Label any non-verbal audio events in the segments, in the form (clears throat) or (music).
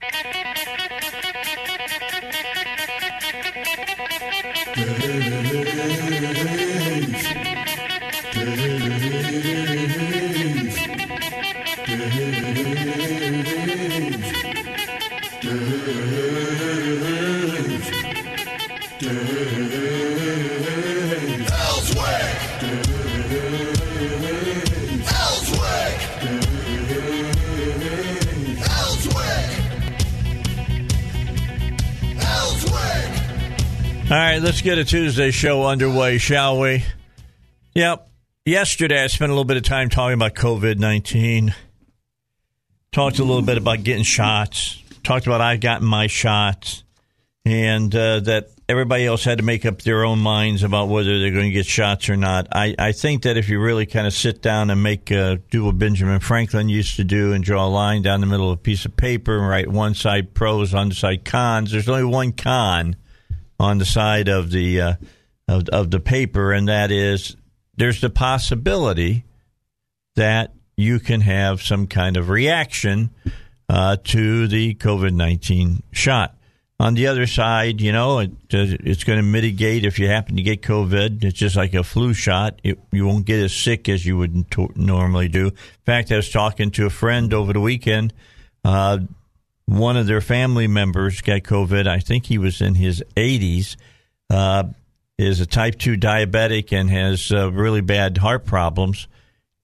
Mm-hmm. All right, let's get a Tuesday show underway, shall we? Yep. Yesterday, I spent a little bit of time talking about COVID 19. Talked a little bit about getting shots. Talked about I gotten my shots. And uh, that everybody else had to make up their own minds about whether they're going to get shots or not. I, I think that if you really kind of sit down and make uh, do what Benjamin Franklin used to do and draw a line down the middle of a piece of paper and write one side pros, one side cons, there's only one con on the side of the uh, of, of the paper, and that is there's the possibility that you can have some kind of reaction uh, to the COVID nineteen shot. On the other side, you know, it, it's going to mitigate if you happen to get COVID. It's just like a flu shot. It, you won't get as sick as you would to- normally do. In fact, I was talking to a friend over the weekend. Uh, one of their family members got COVID. I think he was in his 80s. Uh, is a type 2 diabetic and has uh, really bad heart problems.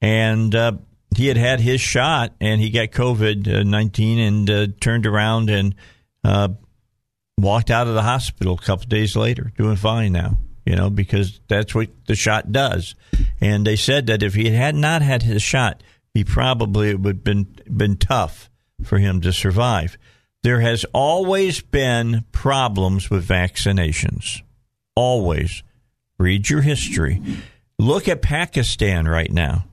And uh, he had had his shot and he got COVID 19 and uh, turned around and uh, walked out of the hospital a couple days later, doing fine now. You know, because that's what the shot does. And they said that if he had not had his shot, he probably would have been been tough for him to survive. There has always been problems with vaccinations. Always. Read your history. Look at Pakistan right now.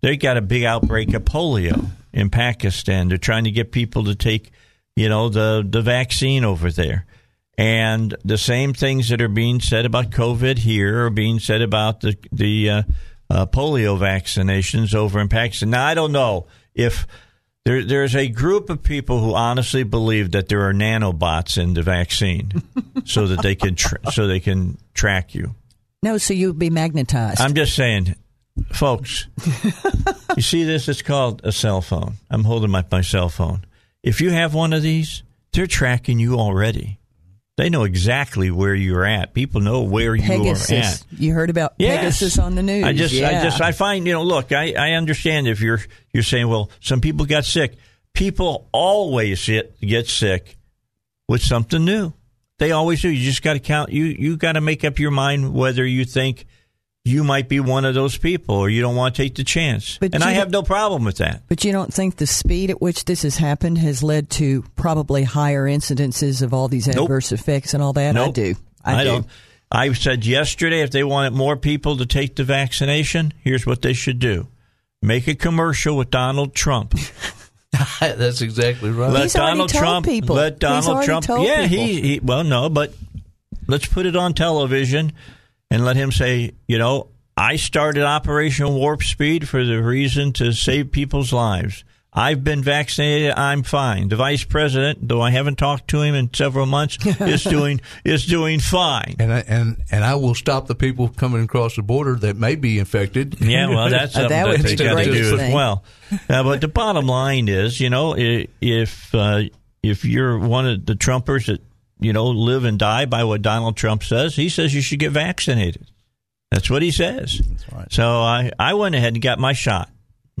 They got a big outbreak of polio in Pakistan. They're trying to get people to take, you know, the, the vaccine over there. And the same things that are being said about COVID here are being said about the the uh, uh, polio vaccinations over in Pakistan. Now I don't know if there, there's a group of people who honestly believe that there are nanobots in the vaccine, (laughs) so that they can tra- so they can track you. No, so you'll be magnetized. I'm just saying, folks. (laughs) you see this? It's called a cell phone. I'm holding my, my cell phone. If you have one of these, they're tracking you already. They know exactly where you're at. People know where Pegasus. you are at. You heard about Yes. Pegasus on the news. I just, yeah. I just, I find, you know, look, I, I understand if you're, you're saying, well, some people got sick. People always get, get sick with something new. They always do. You just got to count. You, you got to make up your mind whether you think you might be one of those people or you don't want to take the chance. But and I have no problem with that. But you don't think the speed at which this has happened has led to probably higher incidences of all these Nope. adverse effects and all that? I do. I, do. don't. I said yesterday if they wanted more people to take the vaccination, here's what they should do. Make a commercial with Donald Trump. (laughs) (laughs) That's exactly right. Let He's Donald told Trump people. let Donald already Trump told Yeah, he, he well no, but let's put it on television and let him say, you know, I started Operation Warp Speed for the reason to save people's lives. I've been vaccinated. I'm fine. The vice president, though I haven't talked to him in several months, (laughs) is doing is doing fine. and I, and and I will stop the people coming across the border that may be infected. Yeah, well, that's Uh, (laughs) something that that, they got to greatest do as well. Uh, but the bottom line is, you know, if uh, if you're one of the Trumpers that you know live and die by what Donald Trump says, he says you should get vaccinated. That's what he says. That's right. So I I went ahead and got my shot.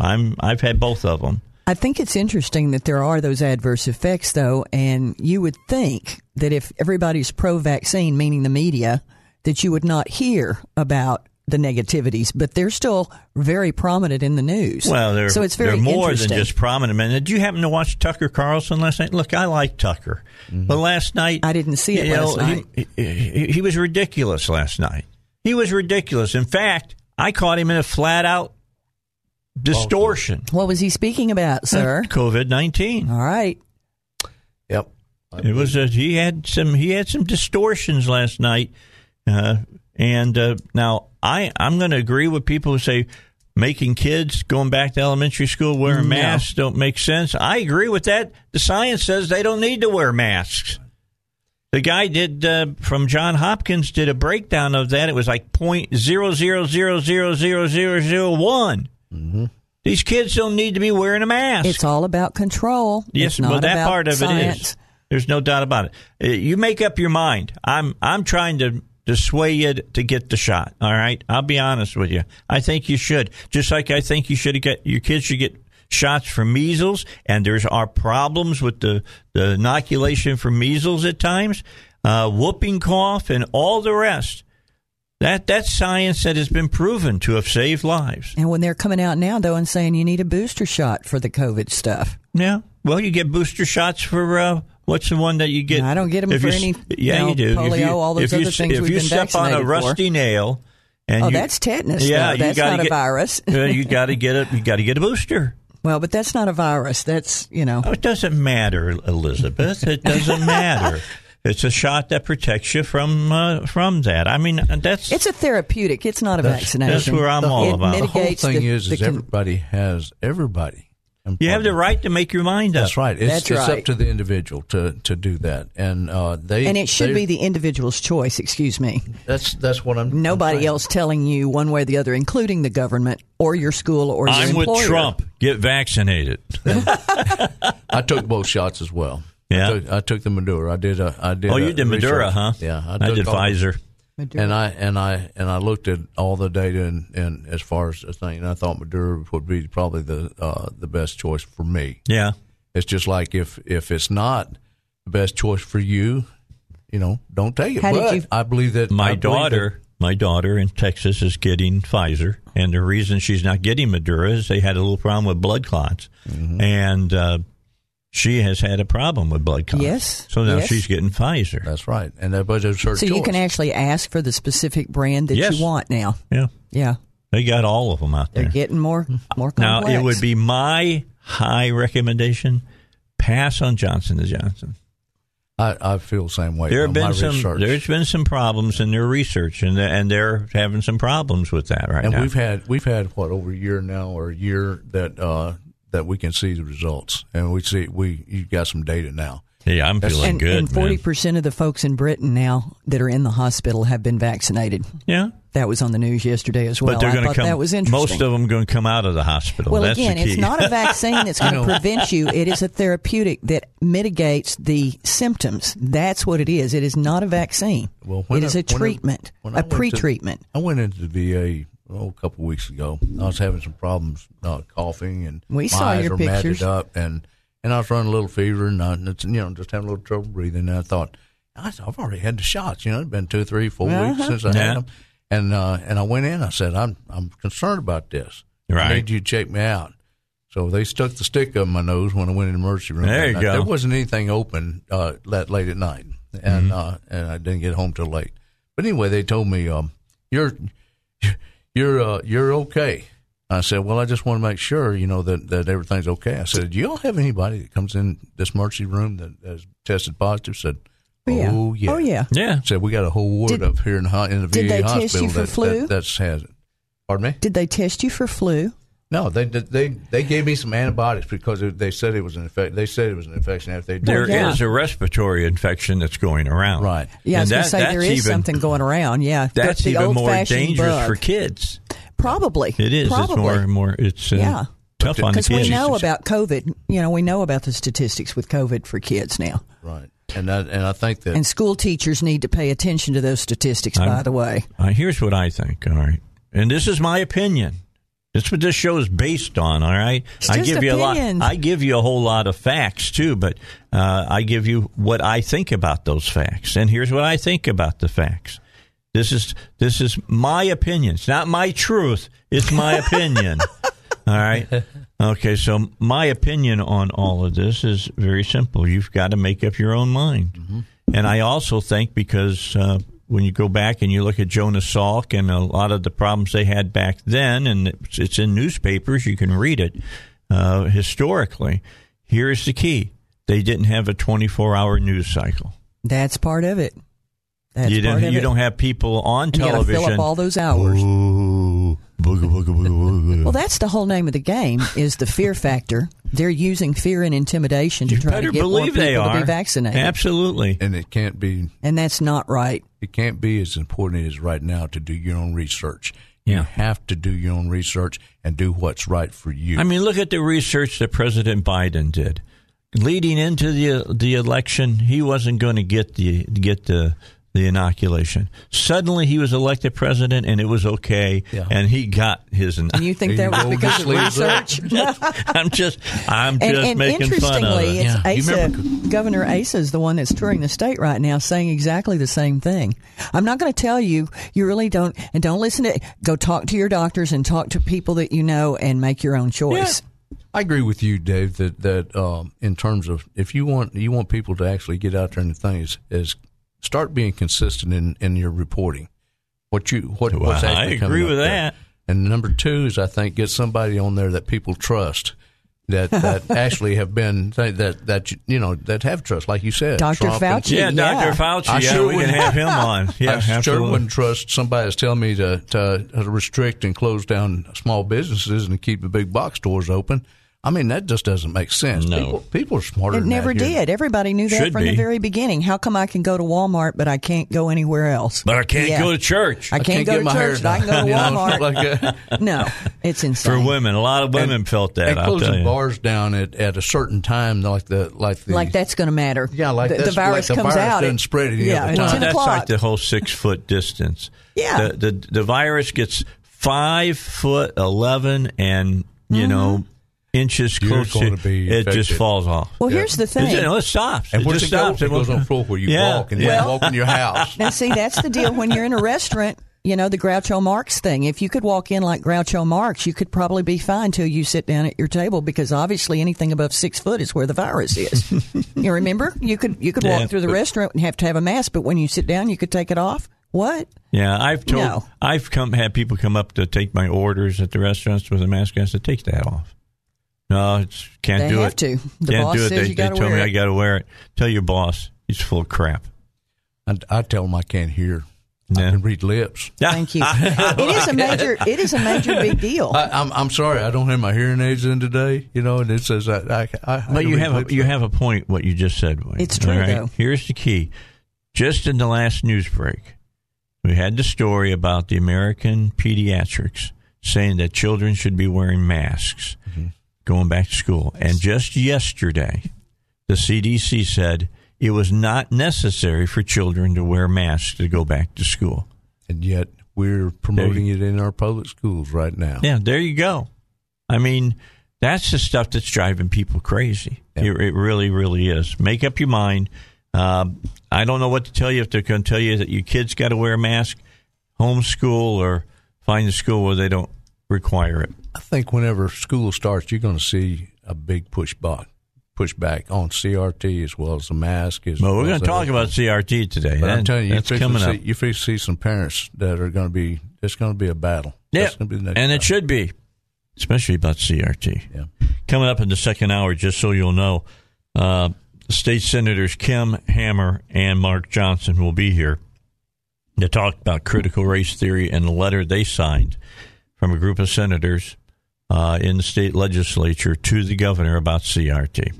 I'm I've had both of them. I think it's interesting that there are those adverse effects, though, and you would think that if everybody's pro vaccine, meaning the media, that you would not hear about the negativities, but they're still very prominent in the news. Well, they're, so it's very they're more than just prominent. And did you happen to watch Tucker Carlson last night? Look, I like Tucker, but last night I didn't see it you last know, night. He, he, he was ridiculous last night. He was ridiculous. In fact, I caught him in a flat out distortion. What was he speaking about, sir? COVID nineteen. All right. Yep. It was a, he had some he had some distortions last night, uh, and uh, now I I'm going to agree with people who say making kids going back to elementary school wearing No. masks don't make sense. I agree with that. The science says they don't need to wear masks. The guy did uh, from John Hopkins did a breakdown of that. It was like point zero zero zero zero zero zero zero one. These kids don't need to be wearing a mask. It's all about control. Yes, it's not well, that about part of science. it is. There's no doubt about it. Uh, You make up your mind. I'm I'm trying to dissuade you to get the shot. All right, I'll be honest with you. I think you should. Just like I think you should get your kids should get shots for measles. And there's our problems with the the inoculation for measles at times, uh, whooping cough, and all the rest. That that's science that has been proven to have saved lives. And when they're coming out now, though, and saying you need a booster shot for the COVID stuff. Yeah. Well, you get booster shots for uh, what's the one that you get? I don't get 'em if for you, any, Yeah, you know, you do. polio, if you, all those if you, other s- things If we've you been step on a vaccinated for. rusty nail, and Oh, you, that's tetanus, Yeah, though. you That's gotta not a virus. (laughs) you got to get a you got to get a booster. Well, but that's not a virus. That's you know. Oh, it doesn't matter, Elizabeth. It doesn't (laughs) matter. It's a shot that protects you from uh, from that. I mean, that's It's a therapeutic. It's not a That's- vaccination. that's where I'm all it about. The whole thing the, is, the is con- everybody has everybody. You have the right to make your mind up. That's right. It's, That's it's right. up to the individual to, to do that, and uh, they and it should be the individual's choice. Excuse me. That's that's what I'm. Nobody I'm else telling you one way or the other, including the government or your school or your I'm with. Trump. Get vaccinated. (laughs) I took both shots as well. Yeah? I took, I took the Madura. I did. A, I did. Oh, a you did Madura, research. huh? Yeah, I, took did all- Pfizer. And I and I and I looked at all the data and, and as far as the thing, and I thought Madura would be probably the uh, the best choice for me. Yeah. It's just like if if it's not the best choice for you, you know, don't take it. How but you- I believe that My believe daughter, my daughter in Texas is getting Pfizer, and the reason she's not getting Madura is they had a little problem with blood clots, Mm-hmm. and uh, she has had a problem with blood clots. Yes, so now yes. she's getting Pfizer. That's right, and that was her So choice. you can actually ask for the specific brand that Yes. you want now. yeah, Yeah, they got all of them out there. they're getting more more Now it would be my high recommendation: pass on Johnson and Johnson. I, I feel the same way. There have been my some, research. There's been some problems in their research, and and they're having some problems with that right and now. we've had we've had what over a year now or a year that uh, that we can see the results, and we see we you've got some data now. yeah, I'm feeling and, good. and forty man. percent of the folks in Britain now that are in the hospital have been vaccinated. Yeah. That was on the news yesterday as well. But they're I going to thought come. that was interesting. Most of them going to come out of the hospital. Well, That's again, the key. it's not a vaccine that's going (laughs) to prevent you. It is a therapeutic that mitigates the symptoms. That's what it is. It is not a vaccine. Well, when it is I- a when I- treatment, when I a pre-treatment. I went into the VA oh, a couple of weeks ago. I was having some problems, uh, coughing, and We my saw eyes your were matted up, and and I was running a little fever, and I, you know, just having a little trouble breathing. And I thought, I said, I've already had the shots. You know, it's been two, three, four Uh-huh. weeks since I Yeah. had them, and uh, and I went in. I said, I'm I'm concerned about this. Right. I need you to check me out. So they stuck the stick up my nose when I went in the emergency room. There you And I- go. There wasn't anything open uh, that late at night, and uh, and I didn't get home till late. But anyway, they told me um, you're you're uh, you're okay. I said, well, I just want to make sure you know that, that everything's okay. I said, do y'all have anybody that comes in this emergency room that has tested positive? Said, Oh, yeah. oh yeah, Oh, yeah. yeah. Said we got a whole ward Did- up here in the, ho- in the did VA they test hospital you for that, flu? that that's has it. Pardon me? Did they test you for flu? No, they they they gave me some antibiotics because they said it was an infection. They said it was an infection after they did There is yeah. a respiratory infection that's going around. Right. Yeah, I was going that- to say there that's even- something going around. Yeah, That's the even more old-fashioned dangerous bug. for kids. Probably It is. Probably. It's more and more. It's uh, Yeah. tough on the because we kids. know about COVID. You know, we know about the statistics with COVID for kids now, right, and I, and I think that and school teachers need to pay attention to those statistics. by I'm- the way, Uh, here's what I think. All right, and this is my opinion. That's what this show is based on. All right, It's I give you a lot. I give you a whole lot of facts too, but uh, I give you what I think about those facts. And here's what I think about the facts: This is this is my opinion. It's not my truth. It's my (laughs) opinion. all right. Okay. So my opinion on all of this is very simple. You've got to make up your own mind. Mm-hmm. And I also think because uh, when you go back and you look at Jonas Salk and a lot of the problems they had back then, and it's, it's in newspapers, you can read it uh, historically. Here's the key: they didn't have a 24-hour news cycle. That's part of it. That's you part don't. of You it. don't have people on And you gotta fill up all those hours. Ooh, booga, booga, booga, booga. Well, that's the whole name of the game is the fear factor. They're using fear and intimidation to you try to get more people they are to be vaccinated, Absolutely. and it can't be and that's not right. it can't be as important as right now to do your own research. Yeah. You have to do your own research and do what's right for you. I mean, look at the research that President Biden did. Leading into the the election, he wasn't going to get the get the the inoculation. Suddenly, he was elected president, and it was okay, Yeah. and he got his. And you think that was because of research? (laughs) I'm just I'm And, just and making fun of interestingly, it. it's Yeah. You Asa, remember- Governor Asa is the one that's touring the state right now, saying exactly the same thing. I'm not going to tell you. You really don't, and don't listen to. Go talk to your doctors and talk to people that you know, and make your own choice. I agree with you, Dave. That that um, in terms of if you want you want people to actually get out there and things is start being consistent in, in your reporting. What you what Well, what's I agree coming up with there. that. And number two is I think get somebody on there that people trust. That, that (laughs) actually have been that that you know that have trust, like you said, Dr. Fauci. Yeah, Yeah. Dr. Fauci. I yeah, sure we can wouldn't- have him on. (laughs) Yeah, I sure wouldn't trust somebody that's telling me to, to, to restrict and close down small businesses and keep the big box stores open. I mean, that just doesn't make sense. No. People, people are smarter It than never that here. did. Everybody knew that Should from be. the very beginning. How come I can go to Walmart but I can't go anywhere else? But I can't Yeah. go to church I can't, go get to my hair church. but I can go to done. (laughs) You know, Walmart. like that. (laughs) no, it's insane. for women. A lot of women And- felt that. And I'll tell closing you. bars down at, at a certain time, like the like the like that's going to matter. Yeah, like the, the virus like the comes virus out. doesn't at- spread any yeah, other time. Ten that's o'clock. like the whole six foot distance. (laughs) Yeah. The, the the virus gets five foot eleven and you mm-hmm. know inches You're close gonna to be it just falls off. well, here's the thing. You know, it stops. and it just it go? stops. It goes on the floor where you Yeah, walk and yeah. you walk in your house. Now, see, that's the deal when you're in a restaurant. You know, the Groucho Marx thing. If you could walk in like Groucho Marx, you could probably be fine till you sit down at your table because obviously anything above six foot is where the virus is. (laughs) you remember? You could you could Yeah, walk through the but- restaurant and have to have a mask, but when you sit down, you could take it off. What? Yeah, I've told No. I've come had people come up to take my orders at the restaurants with a mask. I said, take that off. No, it's can't do it. They do have it. to. The can't boss do it. says they you gotta they told wear me it. I got to wear it. Tell your boss he's full of crap. I, I tell them I can't hear. Yeah. I can read lips. Thank you. (laughs) it is a major. It is a major big deal. I, I'm I'm sorry, I don't have my hearing aids in today. You know, and it says I. I, I I But can you have a, you have a point. What you just said. Wayne, It's true, all though. Here's the key. Just in the last news break, we had the story about the American pediatrics saying that children should be wearing masks. Going back to school. And just yesterday, the CDC said it was not necessary for children to wear masks to go back to school. and yet we're promoting it in our public schools right now. Yeah, there you go. I mean, that's the stuff that's driving people crazy. Yeah. It, it really, really is. Make up your mind. Um, I don't know what to tell you if they're going to tell you that your kids got to wear a mask, homeschool, or find a school where they don't require it. I think whenever school starts, you're going to see a big pushback, pushback on CRT as well as the mask. As Well, we're going to talk about CRT today. But I'm telling you, that's you coming to up. see, you to see some parents that are going to be. It's going to be a battle. Yeah, That's going to be the next and it should be, especially about CRT. Yeah. Coming up in the second hour, just so you'll know, uh, State Senators Kim Hammer and Mark Johnson will be here to talk about critical race theory and the letter they signed from a group of senators uh, in the state legislature to the governor about CRT.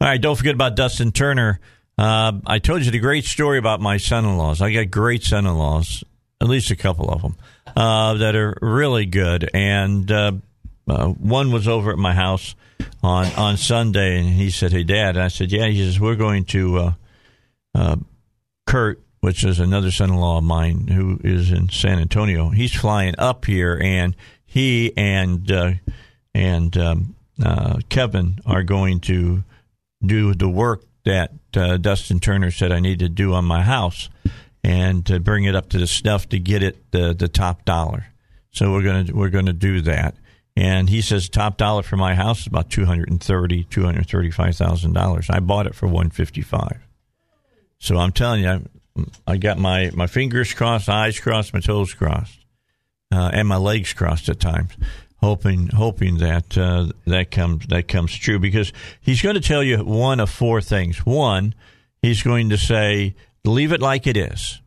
All right, don't forget about Dustin Turner. Uh, I told you the great story about my son-in-laws. I got great son-in-laws, at least a couple of them, uh, that are really good. And uh, uh, one was over at my house on on Sunday, and he said, "Hey, Dad," and I said, "Yeah." He says, "We're going to uh, Kurt." Which is another son-in-law of mine who is in San Antonio. He's flying up here, and he and uh, and um, uh, Kevin are going to do the work that uh, Dustin Turner said I need to do on my house. and to bring it up to the snuff to get it the, the top dollar. So we're gonna we're gonna do that. And he says top dollar for my house is about two hundred and thirty, two hundred thirty-five thousand dollars. I bought it for one fifty-five. So I'm telling you, I got my, my fingers crossed, eyes crossed, my toes crossed, uh, and my legs crossed at times, hoping hoping that uh, that comes that comes true. Because he's going to tell you one of four things. One, he's going to say leave it like it is,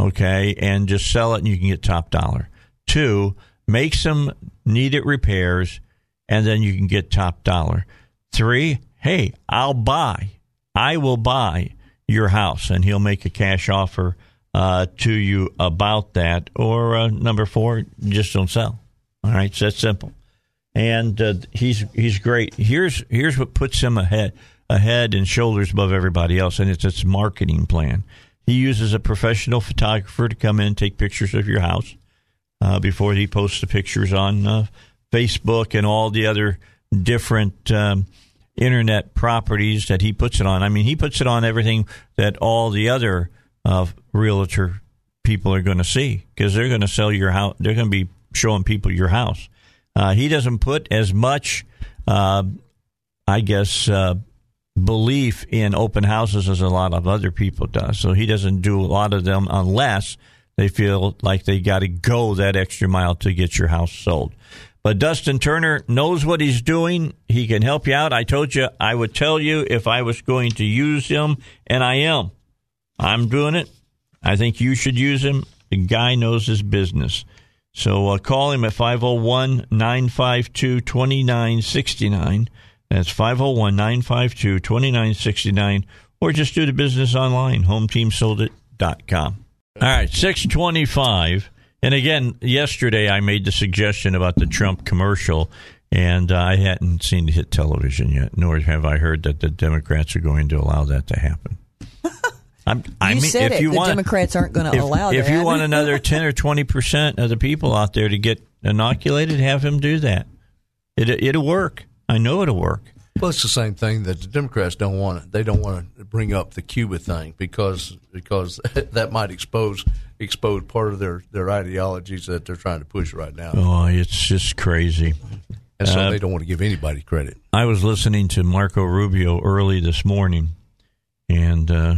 okay, and just sell it, and you can get top dollar. Two, make some needed repairs, and then you can get top dollar. Three, hey, I'll buy. I will buy your house, and he'll make a cash offer uh, to you about that. Or uh, number four, just don't sell. All right, so that's simple. And uh, he's he's great. Here's here's what puts him ahead ahead and shoulders above everybody else, and it's its marketing plan. He uses a professional photographer to come in and take pictures of your house uh, before he posts the pictures on uh, Facebook and all the other different um, internet properties that he puts it on. I mean, he puts it on everything that all the other uh, realtor people are going to see because they're going to sell your house. They're going to be showing people your house. Uh, he doesn't put as much, uh, I guess, uh, belief in open houses as a lot of other people does. So he doesn't do a lot of them unless they feel like they got to go that extra mile to get your house sold. But Dustin Turner knows what he's doing. He can help you out. I told you I would tell you if I was going to use him, and I am. I'm doing it. I think you should use him. The guy knows his business. So uh, call him at 501 952 2969. That's 501 952 2969. Or just do the business online, hometeamsoldit.com. All right, 625. And again, yesterday I made the suggestion about the Trump commercial, and uh, I hadn't seen it hit television yet, nor have I heard that the Democrats are going to allow that to happen. (laughs) I'm, I you mean, said if it. You the want, Democrats aren't going to allow if that. If you want another (laughs) 10 or 20 percent of the people out there to get inoculated, have him do that. It, it'll work. I know it'll work. Well, it's the same thing that the Democrats don't want. They don't want to bring up the Cuba thing because because (laughs) that might expose expose part of their their ideologies that they're trying to push right now. Oh, it's just crazy. And so uh, they don't want to give anybody credit. I was listening to Marco Rubio early this morning, and uh,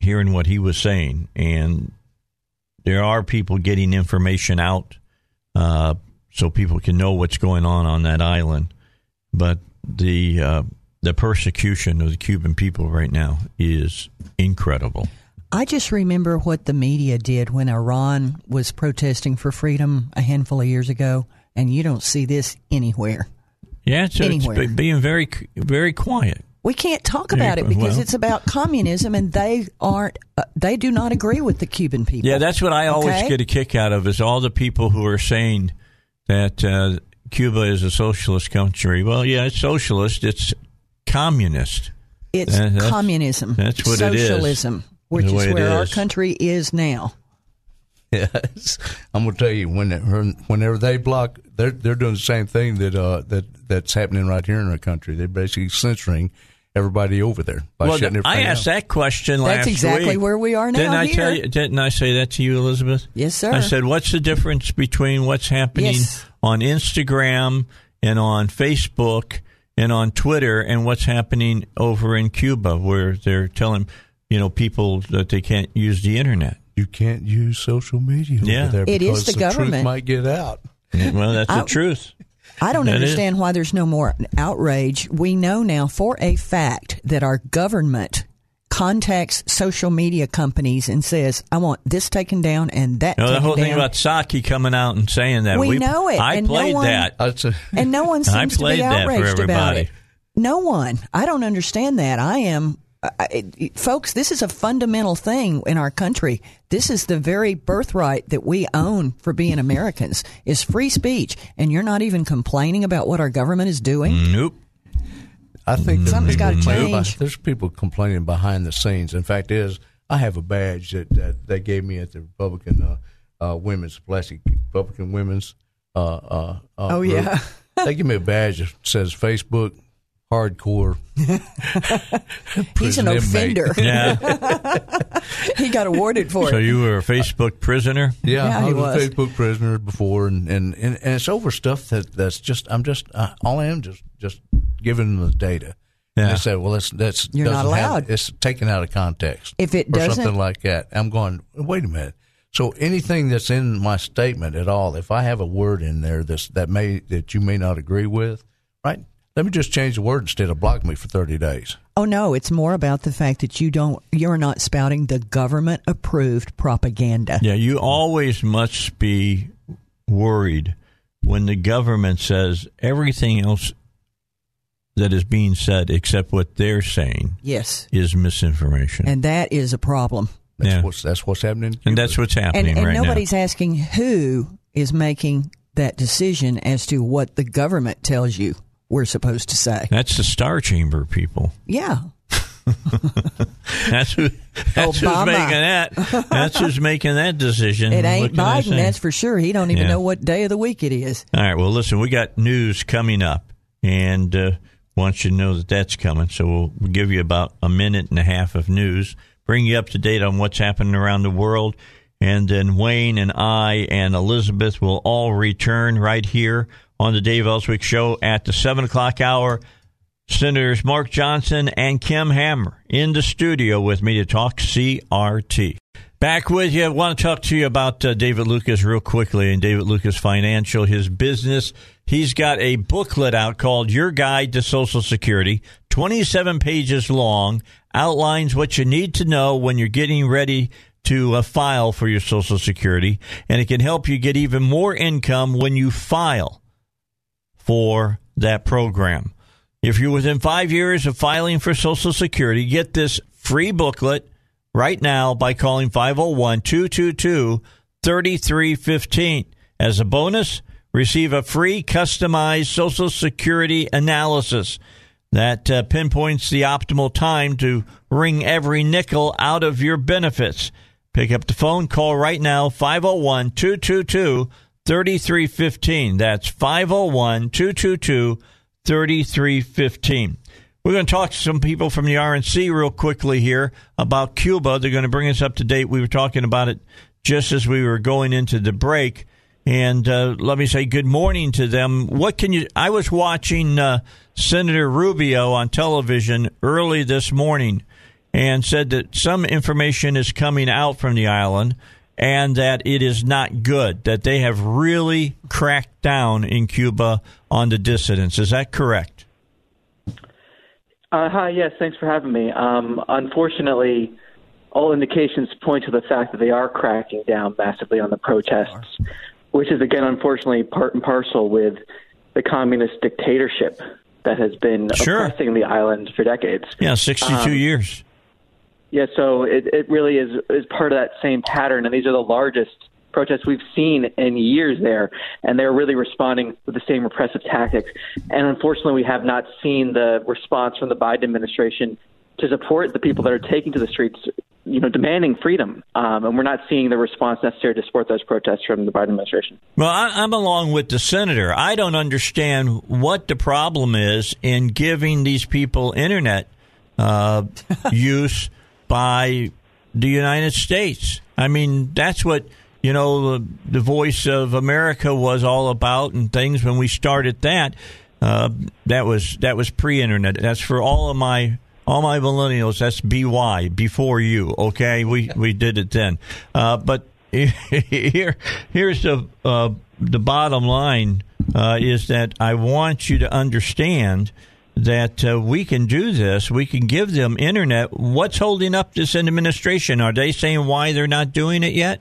hearing what he was saying, and there are people getting information out uh, so people can know what's going on on that island but the uh, the persecution of the Cuban people right now is incredible. I just remember what the media did when Iran was protesting for freedom a handful of years ago, and you don't see this anywhere. Yeah, so anywhere. it's being very very quiet. We can't talk about it because well, it's about communism, and they aren't. Uh, they do not agree with the Cuban people. Yeah, that's what I always okay? get a kick out of is all the people who are saying that uh, Cuba is a socialist country. Well, yeah, it's socialist. It's communist. It's that, that's, communism. That's what Socialism, it is. Socialism, which is where our country is now. Yes, I'm gonna tell you when whenever they block, they're they're doing the same thing that uh, that that's happening right here in our country. They're basically censoring everybody over there by well, shutting I asked down. that question last That's exactly week. where we are now. Didn't I here. tell you? Didn't I say that to you, Elizabeth? Yes, sir. I said, "What's the difference between what's happening yes. on Instagram and on Facebook and on Twitter and what's happening over in Cuba, where they're telling you know people that they can't use the internet? You can't use social media yeah. over there it because is the, the government truth might get out. well, that's the truth. I don't that understand is. why there's no more outrage. We know now for a fact that our government contacts social media companies and says, "I want this taken down and that." No, the whole down. thing about Psaki coming out and saying that we, we know it. I and played no one, that, and no one (laughs) seems to be outraged about it. No one. I don't understand that. I am folks, this is a fundamental thing in our country. This is the very birthright that we own for being Americans is free speech, and you're not even complaining about what our government is doing. Nope. I think something's got to change. there's people complaining behind the scenes. In fact, is I have a badge that, that they gave me at the Republican uh, uh, Women's Pulaski Republican Women's. Uh, uh, uh oh yeah. (laughs) they give me a badge that says Facebook hardcore. (laughs) He's an offender. Yeah. (laughs) he got awarded for it. So you were a Facebook prisoner? Yeah, Yeah, I he was, was. a Facebook prisoner before, and, and, and, and it's over stuff that that's just I'm just uh, all I am just just giving them the data. Yeah. And they say, well, that's that's You're not doesn't have- allowed. it's taken out of context. If it doesn't- something like that, I'm going. Wait a minute. So anything that's in my statement at all, if I have a word in there that's that may that you may not agree with, right? Let me just change the word instead of block me for 30 days. Oh no, it's more about the fact that you don't you're not spouting the government approved propaganda. Yeah, you always must be worried when the government says everything else that is being said except what they're saying Yes. is misinformation. And that is a problem. That's Yeah. what's that's what's happening. and that's what's And, happening and right nobody's asking who is making that decision as to what the government tells you we're supposed to say. That's the Star Chamber people. Yeah. (laughs) That's who. That's who's making that. That's who's making that decision. It ain't Biden, that's for sure. He don't even Yeah. know what day of the week it is. All right. Well, listen, we got news coming up, and uh, want you to know that that's coming. So we'll give you about a minute and a half of news, bring you up to date on what's happening around the world, and then Wayne and I and Elizabeth will all return right here on the Dave Elswick Show at the seven o'clock hour. Senators Mark Johnson and Kim Hammer in the studio with me to talk CRT. Back with you. I want to talk to you about uh, David Lucas real quickly and David Lucas Financial, his business. He's got a booklet out called Your Guide to Social Security, 27 pages long, outlines what you need to know when you're getting ready to uh, file for your Social Security, and it can help you get even more income when you file for that program. If you're within five years of filing for Social Security, get this free booklet right now by calling 501 222 3315. As a bonus, receive a free customized Social Security analysis that uh, pinpoints the optimal time to wring every nickel out of your benefits. Pick up the phone, call right now 501 222 3315. That's 501 222 3315. We're going to talk to some people from the RNC real quickly here about Cuba. They're going to bring us up to date. We were talking about it just as we were going into the break. And uh, let me say good morning to them. What can you? I was watching uh, Senator Rubio on television early this morning and said that some information is coming out from the island and that it is not good, that they have really cracked down in Cuba on the dissidents. Is that correct? Uh, hi, yes, thanks for having me. Um, unfortunately, all indications point to the fact that they are cracking down massively on the protests, which is, again, unfortunately, part and parcel with the communist dictatorship that has been Sure. oppressing the island for decades. Yeah, 62 Um, years. Yeah, so it, it really is is part of that same pattern, and these are the largest protests we've seen in years there, and they're really responding with the same repressive tactics. And unfortunately, we have not seen the response from the Biden administration to support the people that are taking to the streets, you know, demanding freedom. Um, and we're not seeing the response necessary to support those protests from the Biden administration. Well, I, I'm along with the senator. I don't understand what the problem is in giving these people internet uh, (laughs) use by the United States. I mean, that's what you know the, the voice of America was all about, and things when we started that. Uh, that was that was pre-internet. That's for all of my all my millennials. That's by before you. Okay, we we did it then. Uh, but (laughs) here here's the uh, the bottom line uh, is that I want you to understand that uh, we can do this. We can give them internet. What's holding up this administration? Are they saying why they're not doing it yet?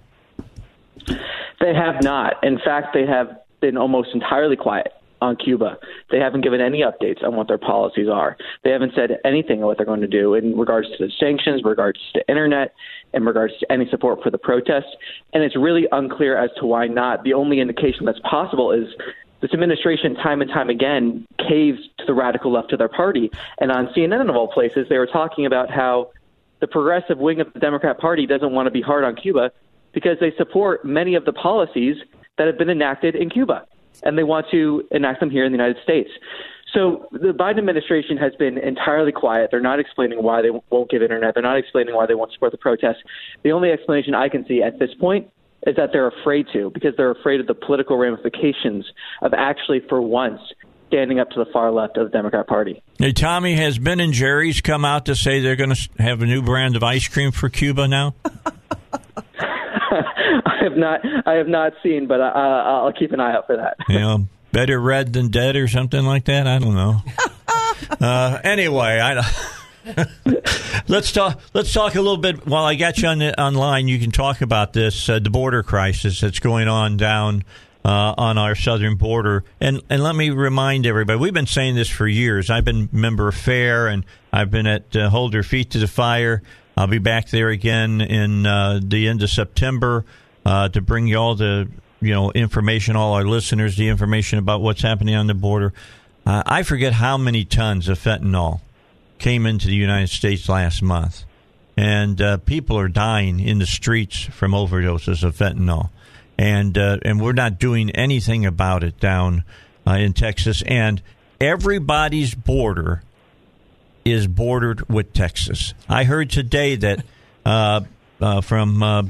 They have not. In fact, they have been almost entirely quiet on Cuba. They haven't given any updates on what their policies are. They haven't said anything on what they're going to do in regards to the sanctions, regards to internet, in regards to any support for the protests. And it's really unclear as to why not. The only indication that's possible is this administration, time and time again, caves to the radical left of their party. And on CNN, of all places, they were talking about how the progressive wing of the Democrat Party doesn't want to be hard on Cuba because they support many of the policies that have been enacted in Cuba, and they want to enact them here in the United States. So the Biden administration has been entirely quiet. They're not explaining why they won't give internet. They're not explaining why they won't support the protests. The only explanation I can see at this point is that they're afraid to because they're afraid of the political ramifications of actually, for once, standing up to the far left of the Democrat Party. Hey, Tommy, has Ben and Jerry's come out to say they're going to have a new brand of ice cream for Cuba now? (laughs) I have not, I have not seen, but I, I'll keep an eye out for that. You know, better red than dead or something like that. I don't know. (laughs) uh, anyway, I. (laughs) let's talk. Let's talk a little bit. While I got you on the, online, you can talk about this uh, the border crisis that's going on down uh, on our southern border. And and let me remind everybody, we've been saying this for years. I've been member of FAIR, and I've been at uh, Hold Your Feet to the Fire. I'll be back there again in uh, the end of September uh, to bring you all the you know information, all our listeners, the information about what's happening on the border. Uh, I forget how many tons of fentanyl came into the United States last month, and uh, people are dying in the streets from overdoses of fentanyl, and uh, and we're not doing anything about it down uh, in Texas, and everybody's border is bordered with Texas. I heard today that (laughs) uh, uh, from uh,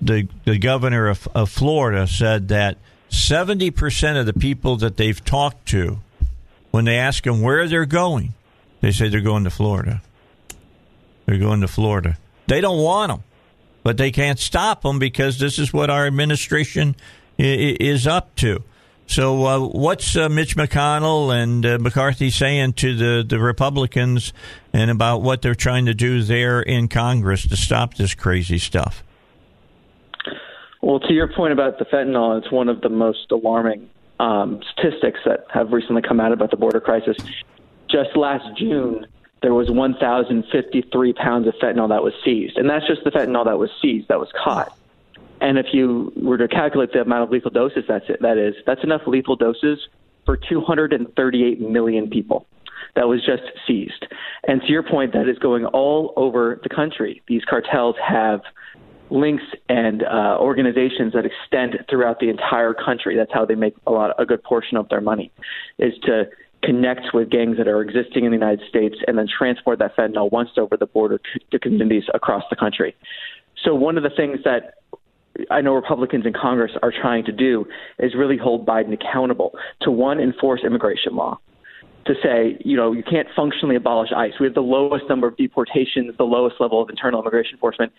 the the governor of, of Florida said that seventy percent of the people that they've talked to, when they ask them where they're going, they say they're going to Florida. They're going to Florida. They don't want them, but they can't stop them because this is what our administration is up to. So, uh, what's uh, Mitch McConnell and uh, McCarthy saying to the, the Republicans and about what they're trying to do there in Congress to stop this crazy stuff? Well, to your point about the fentanyl, it's one of the most alarming um, statistics that have recently come out about the border crisis. Just last June, there was 1,053 pounds of fentanyl that was seized, and that's just the fentanyl that was seized, that was caught. And if you were to calculate the amount of lethal doses that's it, that is, that's enough lethal doses for 238 million people. That was just seized. And to your point, that is going all over the country. These cartels have links and uh, organizations that extend throughout the entire country. That's how they make a lot, a good portion of their money, is to connect with gangs that are existing in the United States and then transport that fentanyl once over the border to communities across the country. So one of the things that I know Republicans in Congress are trying to do is really hold Biden accountable to one, enforce immigration law. To say, you know, you can't functionally abolish ICE. We have the lowest number of deportations, the lowest level of internal immigration enforcement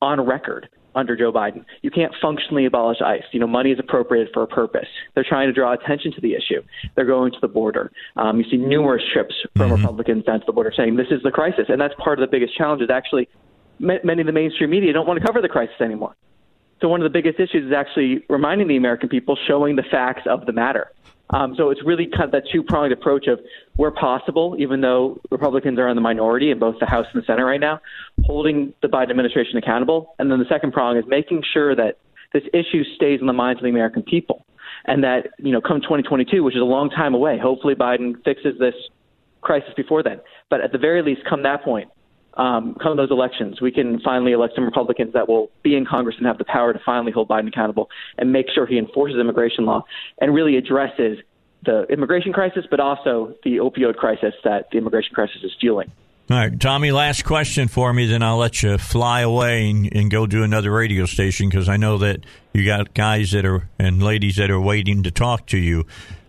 on record under Joe Biden. You can't functionally abolish ICE. You know, money is appropriated for a purpose. They're trying to draw attention to the issue. They're going to the border. Um, you see numerous trips from mm-hmm. Republicans down to the border saying this is the crisis, and that's part of the biggest challenge. Is actually many of the mainstream media don't want to cover the crisis anymore. So one of the biggest issues is actually reminding the American people, showing the facts of the matter. Um, so it's really kind of that two pronged approach of where possible, even though Republicans are in the minority in both the House and the Senate right now, holding the Biden administration accountable. And then the second prong is making sure that this issue stays in the minds of the American people. And that, you know, come 2022, which is a long time away, hopefully Biden fixes this crisis before then. But at the very least, come that point, um, come those elections, we can finally elect some Republicans that will be in Congress and have the power to finally hold Biden accountable and make sure he enforces immigration law and really addresses the immigration crisis, but also the opioid crisis that the immigration crisis is fueling. All right, Tommy, last question for me, then I'll let you fly away and, and go do another radio station because I know that you got guys that are and ladies that are waiting to talk to you.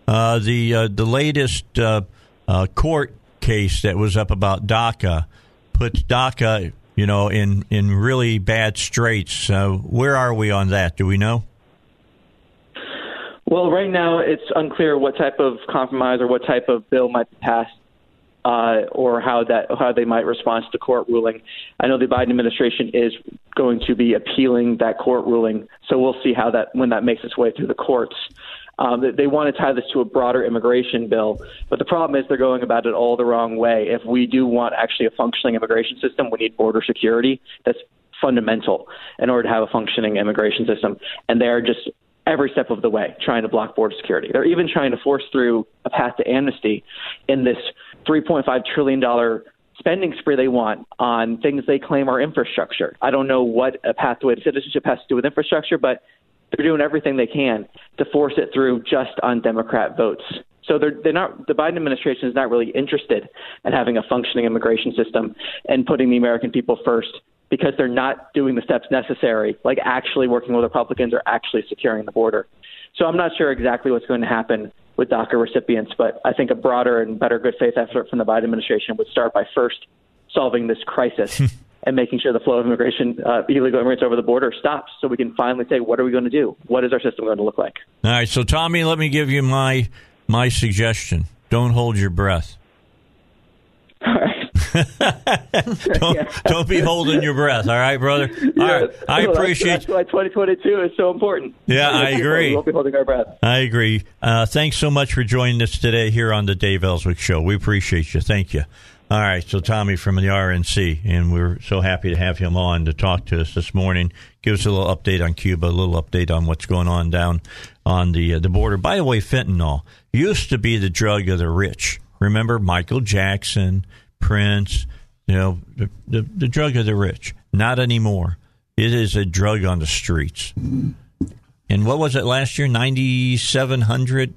Uh, the uh, the latest uh, uh court case that was up about DACA puts DACA, you know, in in really bad straits. Uh, where are we on that? Do we know? Well, right now it's unclear what type of compromise or what type of bill might be passed, uh, or how that how they might respond to the court ruling. I know the Biden administration is going to be appealing that court ruling, so we'll see how that when that makes its way through the courts. Um, they want to tie this to a broader immigration bill, but the problem is they're going about it all the wrong way. If we do want actually a functioning immigration system, we need border security. That's fundamental in order to have a functioning immigration system, and they are just every step of the way trying to block border security. They're even trying to force through a path to amnesty in this 3.5 trillion dollar spending spree they want on things they claim are infrastructure. I don't know what a pathway to citizenship has to do with infrastructure, but they're doing everything they can to force it through just on Democrat votes. So they're, they're not. The Biden administration is not really interested in having a functioning immigration system and putting the American people first because they're not doing the steps necessary, like actually working with Republicans or actually securing the border. So I'm not sure exactly what's going to happen with DACA recipients, but I think a broader and better good faith effort from the Biden administration would start by first solving this crisis (laughs) and making sure the flow of immigration, uh, illegal immigrants over the border stops so we can finally say, what are we going to do? What is our system going to look like? All right. So, Tommy, let me give you my my suggestion. Don't hold your breath. All right. (laughs) don't, Yeah. (laughs) don't be holding your breath. All right, brother. All right. Yeah. I Well, appreciate. That's, why 2022 is so important. Yeah, I (laughs) agree. We won't be holding our breath. I agree. Uh, thanks so much for joining us today here on the Dave Elswick Show. We appreciate you. Thank you. All right, so Tommy from the RNC, and we're so happy to have him on to talk to us this morning. Give us a little update on Cuba, a little update on what's going on down on the uh, the border. By the way, fentanyl used to be the drug of the rich. Remember Michael Jackson, Prince, you know, the, the, the drug of the rich. Not anymore. It is a drug on the streets. And what was it last year? 9,700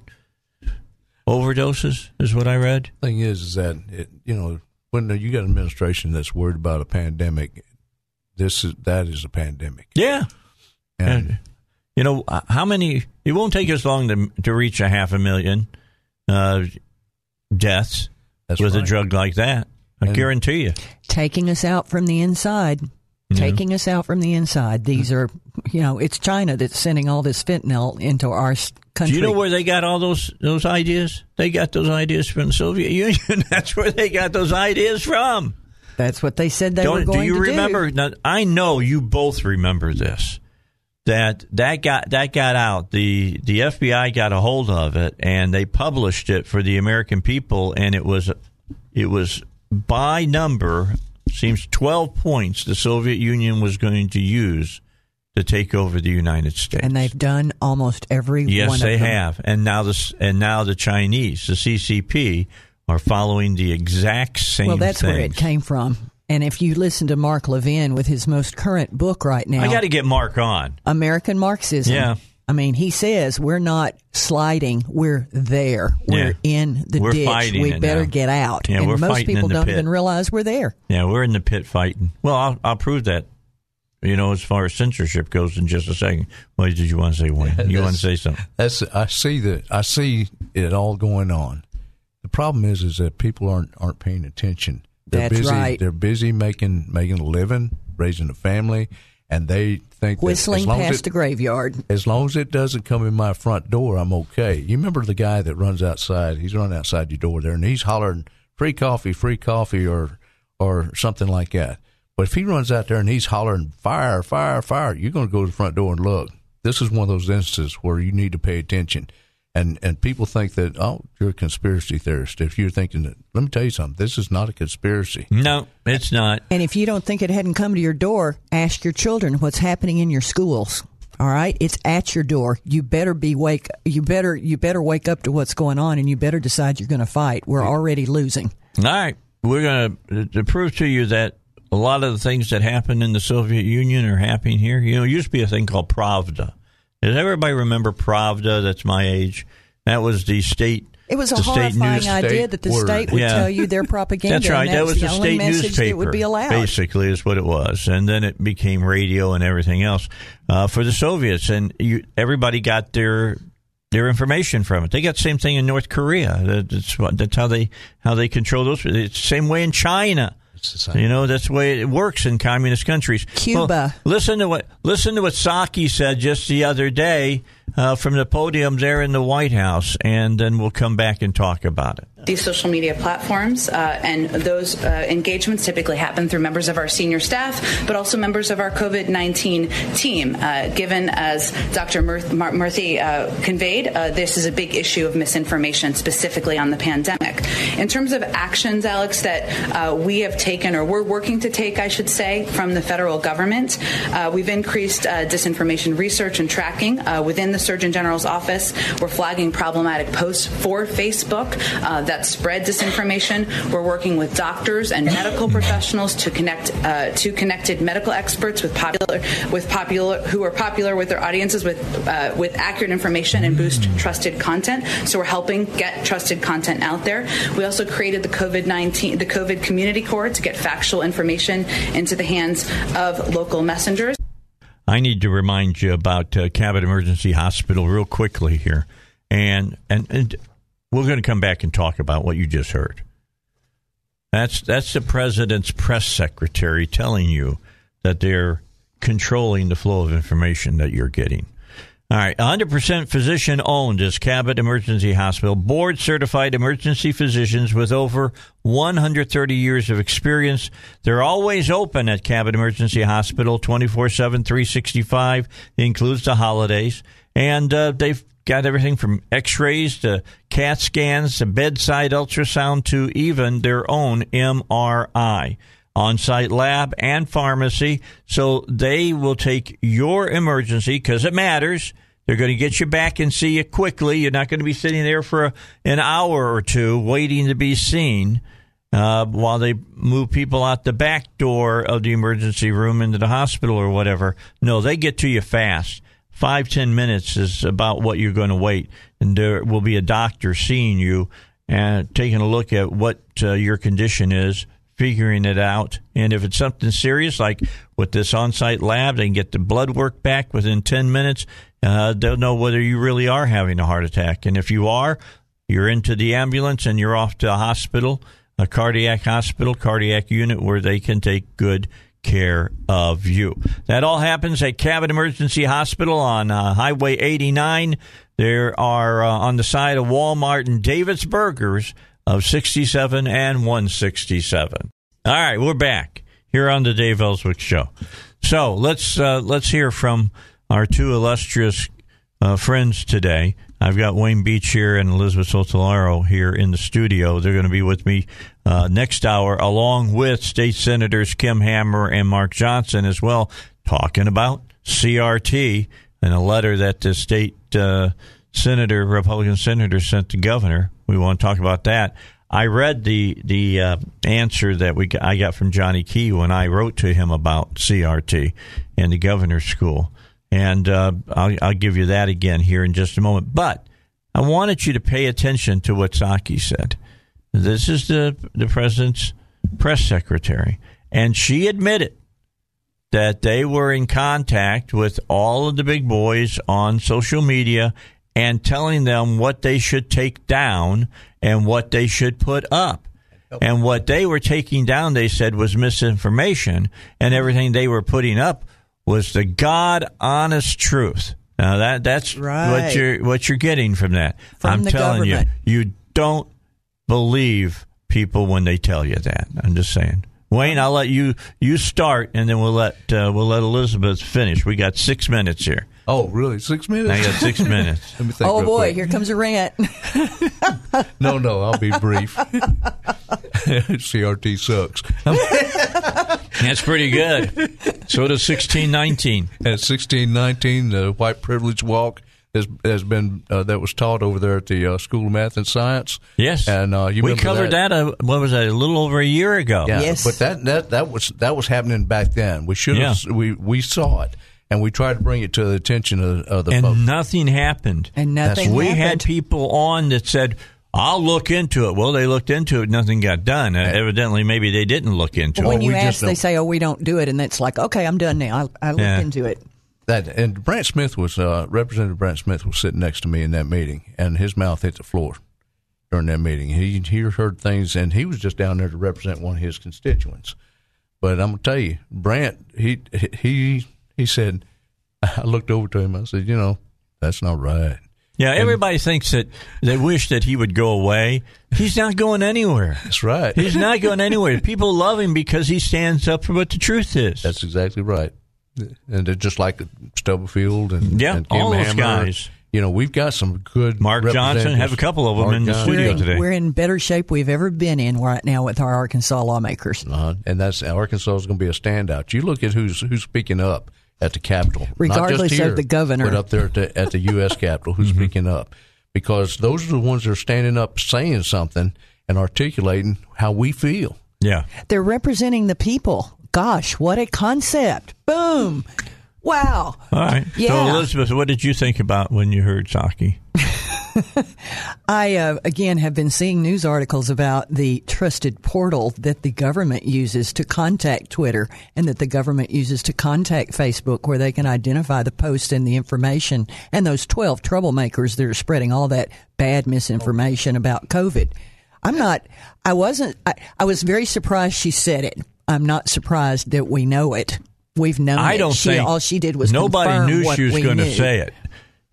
overdoses is what I read. Thing is, is that it, you know when you got an administration that's worried about a pandemic, this is that is a pandemic. Yeah. And And, you know, uh, how many, it won't take us long to, to reach a half a million uh, deaths That's with a drug like that. I And- guarantee you. taking us out from the inside. Taking us out from the inside. These are, you know, it's China that's sending all this fentanyl into our s- Do country. you know where they got all those those ideas? They got those ideas from the Soviet Union. (laughs) That's where they got those ideas from. That's what they said they were Don't, going do you to remember? Now, I know you both remember this. That that got that got out. The the FBI got a hold of it and they published it for the American people, and it was it was by number seems twelve points the Soviet Union was going to use to take over the United States. And they've done almost every Yes, one they of them. have, and now the and now the Chinese, the CCP, are following the exact same. Well, that's where it came from. And if you listen to Mark Levin with his most current book right now, I got to get Mark on. American Marxism. Yeah. I mean, he says we're not sliding, we're there. We're Yeah. in the We're ditch. fighting we better now. get out. Yeah, and we're most fighting people in the don't pit. even realize we're there. Yeah, we're in the pit fighting. Well, I'll, I'll prove that. You know, as far as censorship goes, in just a second. What did you want to say, Wayne? You want to say something? That's I see that I see it all going on. The problem is is that people aren't aren't paying attention. They're That's busy right. they're busy making making a living, raising a family, and they think Whistling as long as past it, the graveyard. as long as it doesn't come in my front door, I'm okay. You remember the guy that runs outside? He's running outside your door there, and he's hollering "free coffee, free coffee," or or something like that. But if he runs out there and he's hollering "fire, fire, fire," you're going to go to the front door and look. This is one of those instances where you need to pay attention. And and people think that oh you're a conspiracy theorist if you're thinking that let me tell you something this is not a conspiracy No, it's not. And if you don't think it hadn't come to your door, ask your children what's happening in your schools. All right, it's at your door. You better be wake. You better you better wake up to what's going on, and you better decide you're going to fight. We're already losing. All right, we're going to to prove to you that a lot of the things that happened in the Soviet Union are happening here. You know, it used to be a thing called Pravda. Does everybody remember Pravda? That's my age. That was the state. It was a horrifying news idea state that the word. state would Yeah. tell you their propaganda. (laughs) That's right. and That was the the only state message newspaper. that would be allowed. Basically, is what it was, and then it became radio and everything else uh, for the Soviets, and you, everybody got their their information from it. They got the same thing in North Korea. That's what, that's how they how they control those. It's the same way in China. It's the same. You know that's the way it works in communist countries. Cuba. Well, listen to what listen to what Psaki said just the other day uh, from the podium there in the White House, and then we'll come back and talk about it. These social media platforms uh, and those uh, engagements typically happen through members of our senior staff, but also members of our COVID 19 team. Uh, given, as Dr. Murth- Murthy uh, conveyed, uh, this is a big issue of misinformation, specifically on the pandemic. In terms of actions, Alex, that we have taken or we're working to take, I should say, from the federal government, we've increased disinformation research and tracking within the Surgeon General's office. We're flagging problematic posts for Facebook uh, that spread disinformation. We're working with doctors and medical professionals to connect uh, to connected medical experts with popular with popular who are popular with their audiences with uh, with accurate information and boost trusted content. So we're helping get trusted content out there. We also created the COVID nineteen the COVID Community Corps to get factual information into the hands of local messengers. I need to remind you about uh, Cabot Emergency Hospital real quickly here, and and, and we're going to come back and talk about what you just heard. That's that's the president's press secretary telling you that they're controlling the flow of information that you're getting. All right, 100% physician owned is Cabot Emergency Hospital, board certified emergency physicians with over 130 years of experience. They're always open at Cabot Emergency Hospital 24 7, 365. It includes the holidays. And uh, they've got everything from x rays to CAT scans to bedside ultrasound to even their own MRI on site lab and pharmacy. So they will take your emergency because it matters. They're going to get you back and see you quickly. You're not going to be sitting there for a, an hour or two waiting to be seen uh, while they move people out the back door of the emergency room into the hospital or whatever. No, they get to you fast. Five, ten minutes is about what you're going to wait. And there will be a doctor seeing you and taking a look at what uh, your condition is figuring it out. And if it's something serious, like with this on site lab, they can get the blood work back within 10 minutes. Uh, they'll know whether you really are having a heart attack. And if you are, you're into the ambulance and you're off to a hospital, a cardiac hospital, cardiac unit where they can take good care of you. That all happens at Cabot Emergency Hospital on uh, Highway 89. There are uh, on the side of Walmart and David's Burgers of 67 and 167. All right, we're back here on the Dave Elswick Show. So let's uh, let's hear from our two illustrious uh, friends today. I've got Wayne Beech here and Elizabeth Sotallaro here in the studio. They're going to be with me uh, next hour, along with State Senators Kim Hammer and Mark Johnson as well, talking about CRT and a letter that the state uh, senator, Republican senator, sent to governor. We want to talk about that. I read the the uh, answer that we I got from Johnny Key when I wrote to him about CRT and the governor's school, and uh, I'll, I'll give you that again here in just a moment. But I wanted you to pay attention to what Psaki said. This is the the president's press secretary, and she admitted that they were in contact with all of the big boys on social media and telling them what they should take down and what they should put up. And what they were taking down, they said, was misinformation, and everything they were putting up was the God honest truth. Now that that's Right. what you're what you're getting from that. From I'm telling government. you, you don't believe people when they tell you that. I'm just saying. Wayne, I'll let you you start, and then we'll let uh, we'll let Elizabeth finish. We got six minutes here. Oh, really? Six minutes? I got six (laughs) minutes. Let me think Oh boy, quick. here comes a rant. (laughs) (laughs) No, no, I'll be brief. CRT sucks. That's pretty good. So does sixteen nineteen. At sixteen nineteen, the white privilege walk has has been uh, that was taught over there at the uh, School of Math and Science. Yes, and uh, you we covered that. uh, what was that? A little over a year ago. Yeah, Yes. but that that that was that was happening back then. We should have we we saw it and we tried to bring it to the attention of, of the and folks. nothing happened. And nothing we had people on that said, "I'll look into it." Well, they looked into it. Nothing got done. Uh, evidently, maybe they didn't look into when it. you we just ask, they say, "Oh, we don't do it," and it's like, "Okay, I'm done now. I, I looked Yeah. into it." That and Brandt Smith was uh, Representative Brandt Smith was sitting next to me in that meeting, and his mouth hit the floor during that meeting. He he heard things, and he was just down there to represent one of his constituents. But I'm gonna tell you, Brandt he he he said, (laughs) I looked over to him. I said, you know, that's not right. Yeah, everybody thinks that they wish that he would go away. He's not going anywhere. That's right. He's not going anywhere. People love him because he stands up for what the truth is. That's exactly right. And they're just like Stubblefield and Yeah, and Kim all those Hammer. guys. You know, we've got some good Mark Johnson, have a couple of them Mark in the Johnson. studio We're in, today. we're in better shape we've ever been in right now with our Arkansas lawmakers. Uh-huh. And that's Arkansas is going to be a standout. You look at who's who's speaking up at the Capitol, Not Regardless just of the governor. but up there at the, at the U.S. (laughs) Capitol, who's Mm-hmm. speaking up. because those are the ones that are standing up saying something and articulating how we feel. Yeah. They're representing the people. Gosh, what a concept. Boom. Wow. All right. Yeah. So, Elizabeth, what did you think about when you heard Psaki? (laughs) I, uh, again, have been seeing news articles about the trusted portal that the government uses to contact Twitter and that the government uses to contact Facebook where they can identify the post and the information and those 12 troublemakers that are spreading all that bad misinformation about COVID. I'm not, I wasn't, I, I was very surprised she said it. I'm not surprised that we know it. We've known I it. don't she, think all she did was nobody knew she was going to say it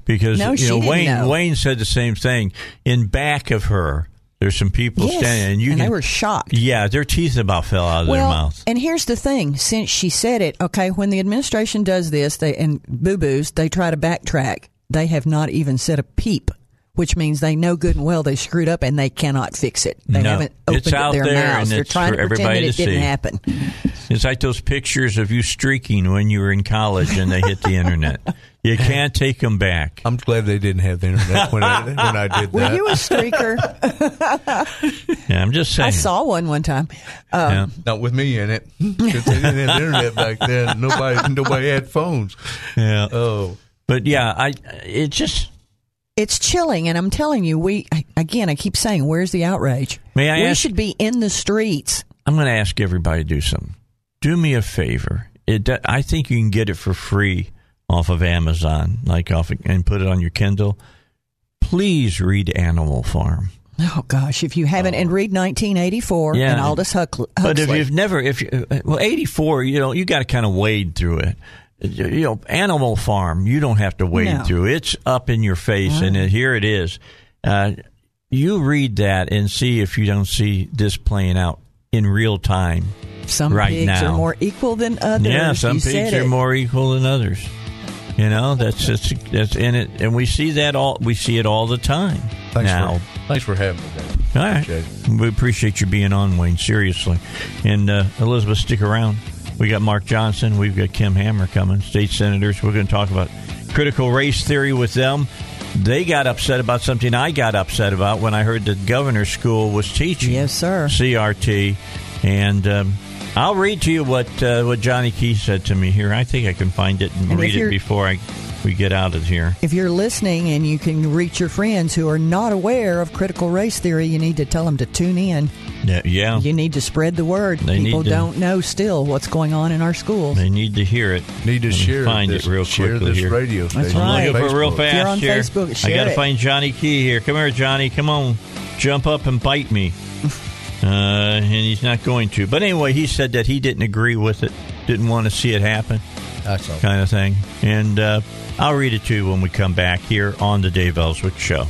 because No, you she know didn't Wayne know. Wayne said the same thing. In back of her, there's some people Yes, standing, and you and can, they were shocked. Yeah, their teeth about fell out of their well, mouth. And here's the thing: since she said it, okay, when the administration does this, they and boo boos, they try to backtrack. They have not even said a peep, which means they know good and well they screwed up and they cannot fix it. They No, haven't it's opened out their there mouths. and They're it's trying for to pretend that everybody it didn't see. happen. It's like those pictures of you streaking when you were in college and they hit the internet. You can't take them back. I'm glad they didn't have the internet when I, (laughs) when I did Were that. you a streaker? Yeah, I'm just saying. I saw one one time. Um, Yeah. Not with me in it, because they didn't have the internet back then. Nobody, nobody had phones. Yeah. Oh, But yeah, I it just It's chilling, and I'm telling you, we again. I keep saying, where's the outrage? May I we ask- should be in the streets. I'm going to ask everybody to do something. Do me a favor. It I think you can get it for free off of Amazon, like off and put it on your Kindle. Please read Animal Farm. Oh gosh, if you haven't, and oh. read 1984 Yeah. and Aldous Huxley. But if you've never, if you, uh, well, 84, you know, you got to kind of wade through it. You know, Animal Farm, you don't have to wade No. through. It's up in your face, and here it is. Uh, you read that and see if you don't see this playing out in real time. Some right pigs now. are more equal than others. Yeah, some You pigs are it. more equal than others. You know, that's that's that's in it, and we see that all we see it all the time thanks now. for thanks for having me. Dave. All right. Appreciate We appreciate you being on, Wayne, seriously. And uh, Elizabeth, stick around. We got Mark Johnson. We've got Kim Hammer coming, state senators. We're going to talk about critical race theory with them. They got upset about something I got upset about when I heard that governor's school was teaching Yes, sir. CRT. And um, I'll read to you what uh, what Johnny Key said to me here. I think I can find it and, And read it before I we get out of here. If you're listening and you can reach your friends who are not aware of critical race theory, you need to tell them to tune in. Yeah, yeah. You need to spread the word. They need People to- don't know still what's going on in our schools. They need to hear it. Need to share find this, it real share quickly this here. radio That's right. on I'm looking for real fast If you're on here. Facebook, I got to find Johnny Key here. Come here, Johnny. Come on, jump up and bite me. (laughs) uh, and he's not going to. But anyway, he said that he didn't agree with it, didn't want to see it happen, That's all. Kind of thing. And uh, I'll read it to you when we come back here on the Dave Elswick Show.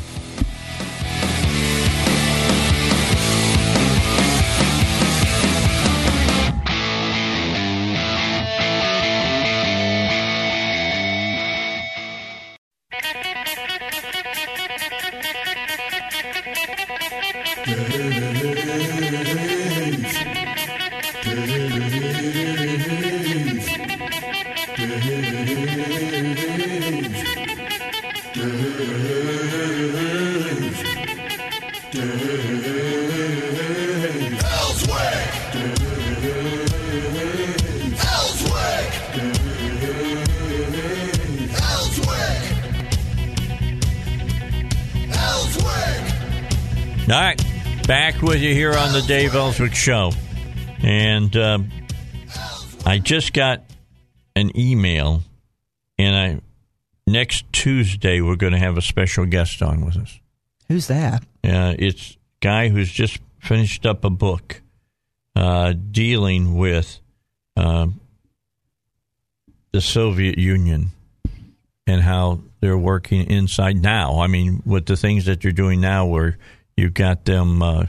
The Dave Elswick Show, and um, I just got an email, and I next Tuesday we're going to have a special guest on with us. Who's that? Uh, it's a guy who's just finished up a book uh, dealing with uh, the Soviet Union and how they're working inside now. I mean, with the things that you're doing now, where you've got them, uh,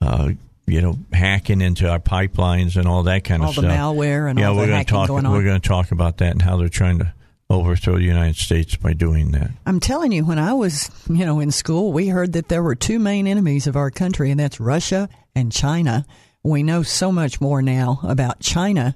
uh, you know, hacking into our pipelines and all that kind All of stuff. All the malware and yeah, all the we're gonna hacking talk. going on. We're going to talk about that and how they're trying to overthrow the United States by doing that. I'm telling you, when I was, you know, in school, we heard that there were two main enemies of our country, and that's Russia and China. We know so much more now about China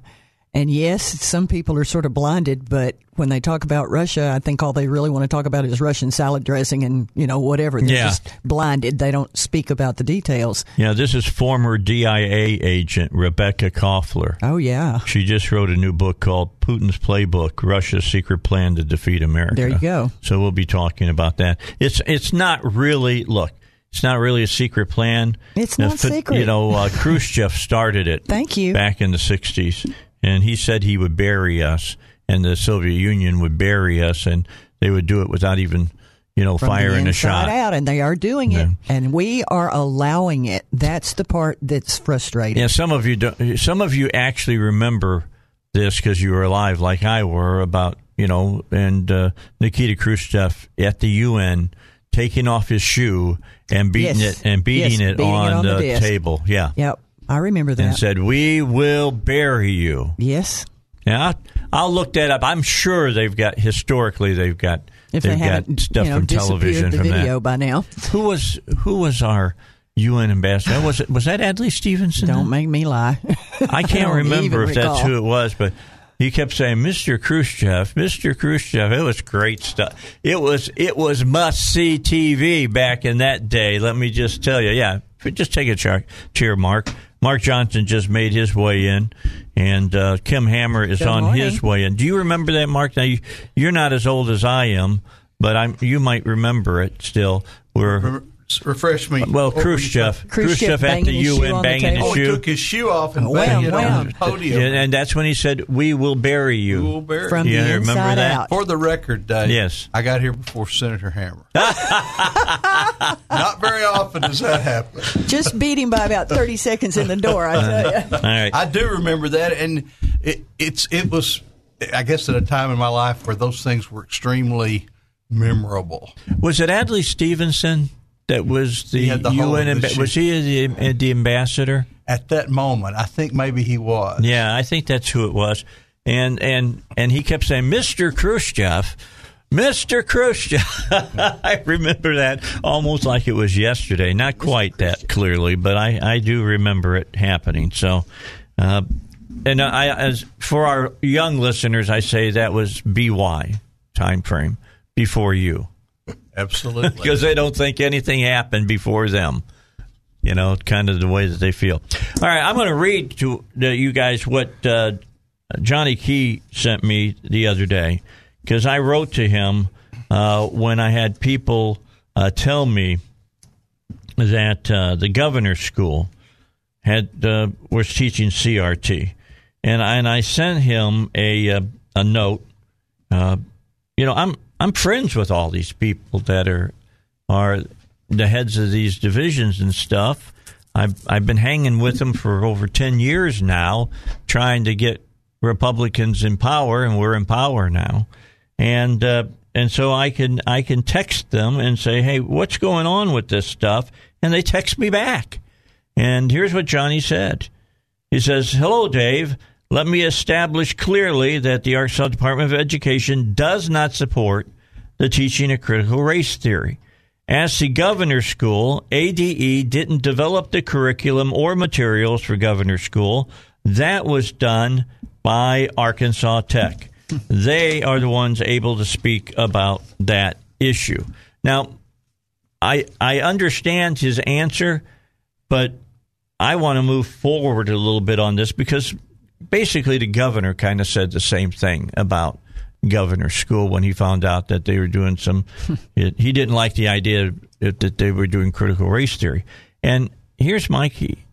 And yes, some people are sort of blinded, but when they talk about Russia, I think all they really want to talk about is Russian salad dressing and, you know, whatever. They're Yeah. just blinded. They don't speak about the details. Yeah, this is former DIA agent Rebekah Koffler. Oh, yeah. She just wrote a new book called Putin's Playbook: Russia's Secret Plan to Defeat America. There you go. So we'll be talking about that. It's it's not really look. It's not really a secret plan. It's not secret. You know, uh, (laughs) Khrushchev started it. Thank you. Back in the '60s, and he said he would bury us, and the Soviet Union would bury us, and they would do it without even, you know, From the firing a shot. out, and they are doing it, and we are allowing it. That's the part that's frustrating. Yeah, some of you don't, some of you actually remember this because you were alive, like I were, about you know, and uh, Nikita Khrushchev at the UN taking off his shoe and beating Yes. it and beating Yes, it beating it on, on the the, table. Yeah, Yep, I remember that. and said, "We will bury you." yes, Now I'll, I'll look that up. I'm sure they've got historically they've got if they've they got stuff you know, from television the from video that. by now. Who was who was our UN ambassador? Was it was that Adlai Stevenson? Don't make me lie. I (laughs) can't don't remember if that's who it was, but he kept saying, "Mr. Khrushchev, Mr. Khrushchev." It was great stuff. It was it was must see TV back in that day. Let me just tell you, yeah. Just take a cheer, cheer, Mark. Mark Johnson just made his way in, and uh, Kim Hammer is Good on morning. his way in. Do you remember that, Mark? Now you, you're not as old as I am, but I'm. You might remember it still. We're Refresh me. well, What Khrushchev, Khrushchev Khrushchev at banging the shoe UN the banging table. his Oh, he shoe. took his shoe off and Wham, banged it on the podium. Yeah, and that's when he said, "We will bury you." We will bury From Yeah, the remember inside that? out. For the record, Dave. Yes. I got here before Senator Hammer. (laughs) Not very often does that happen. Just beat him by about 30 seconds in the door, I tell you. All right. I do remember that, and it, it's it was, I guess, at a time in my life where those things were extremely memorable. Was it Adlai Stevenson that was the, the UN? was he the, the ambassador? At that moment, I think maybe he was. Yeah, I think that's who it was. And and and he kept saying, "Mr. Khrushchev." Mr. Khrushchev. (laughs) I remember that almost like it was yesterday. Not quite that clearly, but I, I do remember it happening. So, uh, and I, as for our young listeners, I say that was BY time frame before you. (laughs) Absolutely. because they don't think anything happened before them. You know, kind of the way that they feel. All right, I'm going to read to you guys what uh, Johnny Key sent me the other day because I wrote to him uh, when I had people uh, tell me that uh, the governor's school had uh, was teaching CRT, and I, and I sent him a uh, a note. You know, I'm I'm friends with all these people that are are the heads of these divisions and stuff. I've I've been hanging with them for over ten years now, trying to get Republicans in power, and we're in power now, and uh, and so I can I can text them and say, hey, what's going on with this stuff, and they text me back, and here's what Johnny said. He says, Hello, Dave. Let me establish clearly that the Arkansas Department of Education does not support the teaching of critical race theory. As the governor's school, ADE didn't develop the curriculum or materials for governor's school. That was done by Arkansas Tech. (laughs) They are the ones able to speak about that issue. Now, I I understand his answer, but I want to move forward a little bit on this because basically the governor kind of said the same thing about governor's school when he found out that they were doing some (laughs) it, he didn't like the idea that, that they were doing critical race theory. And here's my key.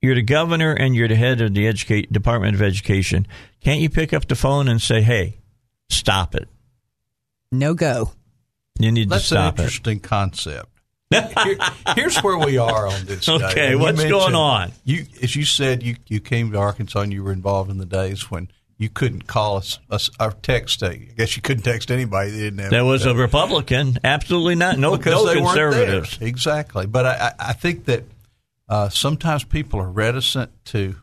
You're the governor and you're the head of the educate, department of education. Can't you pick up the phone and say hey stop it. No go. you need That's to an stop it. interesting concept. Here- here's where we are on this. Okay, what's going on? You, as you said, you you came to Arkansas and you were involved in the days when you couldn't call us, us or text. I guess you couldn't text anybody. They didn't have there was a republican absolutely not no, because no conservatives. Exactly, but I, I I think that uh, sometimes people are reticent to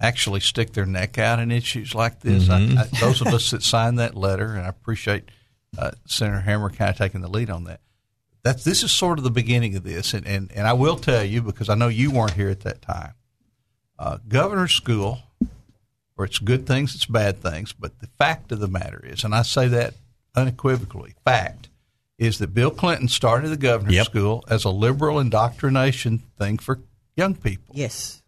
actually stick their neck out in issues like this. Mm-hmm. I, I, those of us that signed that letter, and I appreciate uh, Senator Hammer kind of taking the lead on that. That's this is sort of the beginning of this, and and, and I will tell you because I know you weren't here at that time. Uh, Governor's School or it's good things, it's bad things. But the fact of the matter is, and I say that unequivocally, fact is that Bill Clinton started the governor's Yep. school as a liberal indoctrination thing for young people. Yes.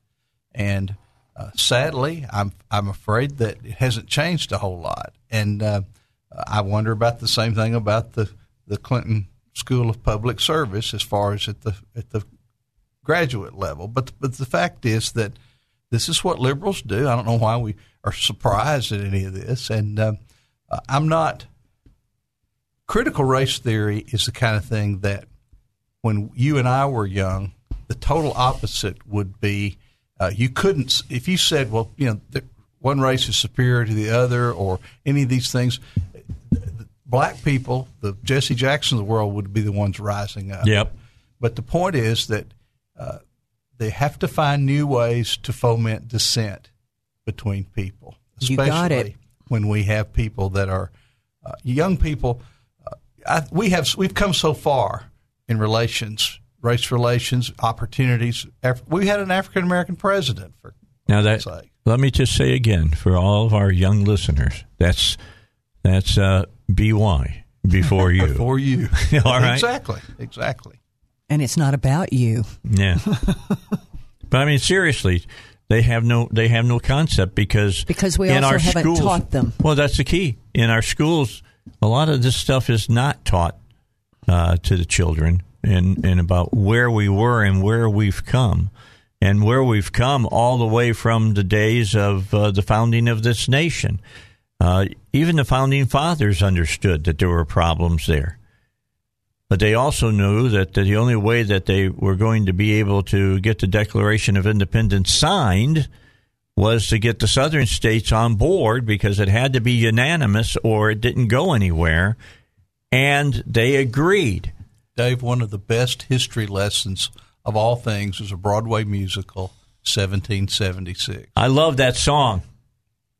And uh, sadly, I'm I'm afraid that it hasn't changed a whole lot. And uh, I wonder about the same thing about the, the Clinton School of Public Service as far as at the at the graduate level. But but the fact is that this is what liberals do. I don't know why we are surprised at any of this. And uh, I'm not. Critical race theory is the kind of thing that when you and I were young, the total opposite would be uh, you couldn't if you said, well, you know, one race is superior to the other, or any of these things. Black people, the Jesse Jackson of the world, would be the ones rising up. Yep. But the point is that uh, they have to find new ways to foment dissent between people, You especially got it. when we have people that are uh, young people. Uh, I, we have we've come so far in relations, race relations, opportunities. Af- We had an African American president for Now that God's sake. let me just say again for all of our young listeners, that's that's uh, by before you. (laughs) before you. (laughs) All right. exactly, exactly. And it's not about you. Yeah. (laughs) but I mean, seriously, they have no they have no concept because Because we in also our haven't schools, taught them. Well, that's the key. In our schools, a lot of this stuff is not taught uh, to the children, and and about where we were and where we've come, and where we've come all the way from the days of uh, the founding of this nation. Uh, even the founding fathers understood that there were problems there. But they also knew that the only way that they were going to be able to get the Declaration of Independence signed was to get the southern states on board because it had to be unanimous or it didn't go anywhere. And they agreed. Dave, one of the best history lessons of all things is a Broadway musical, 1776. I love that song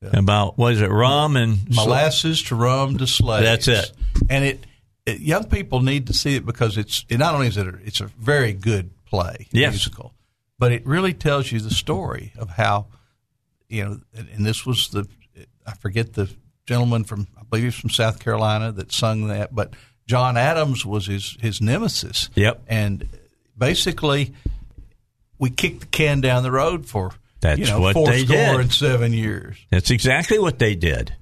about, was it rum and Molasses to rum to slaves. That's it. And it, it young people need to see it because it's it not only is it a, it's a very good play Yes. musical, but it really tells you the story of how you know. And, and this was the I forget the gentleman from I believe he's from South Carolina that sung that, but John Adams was his his nemesis. Yep. And basically, we kicked the can down the road for That's you know what they did. in seven years That's exactly what they did.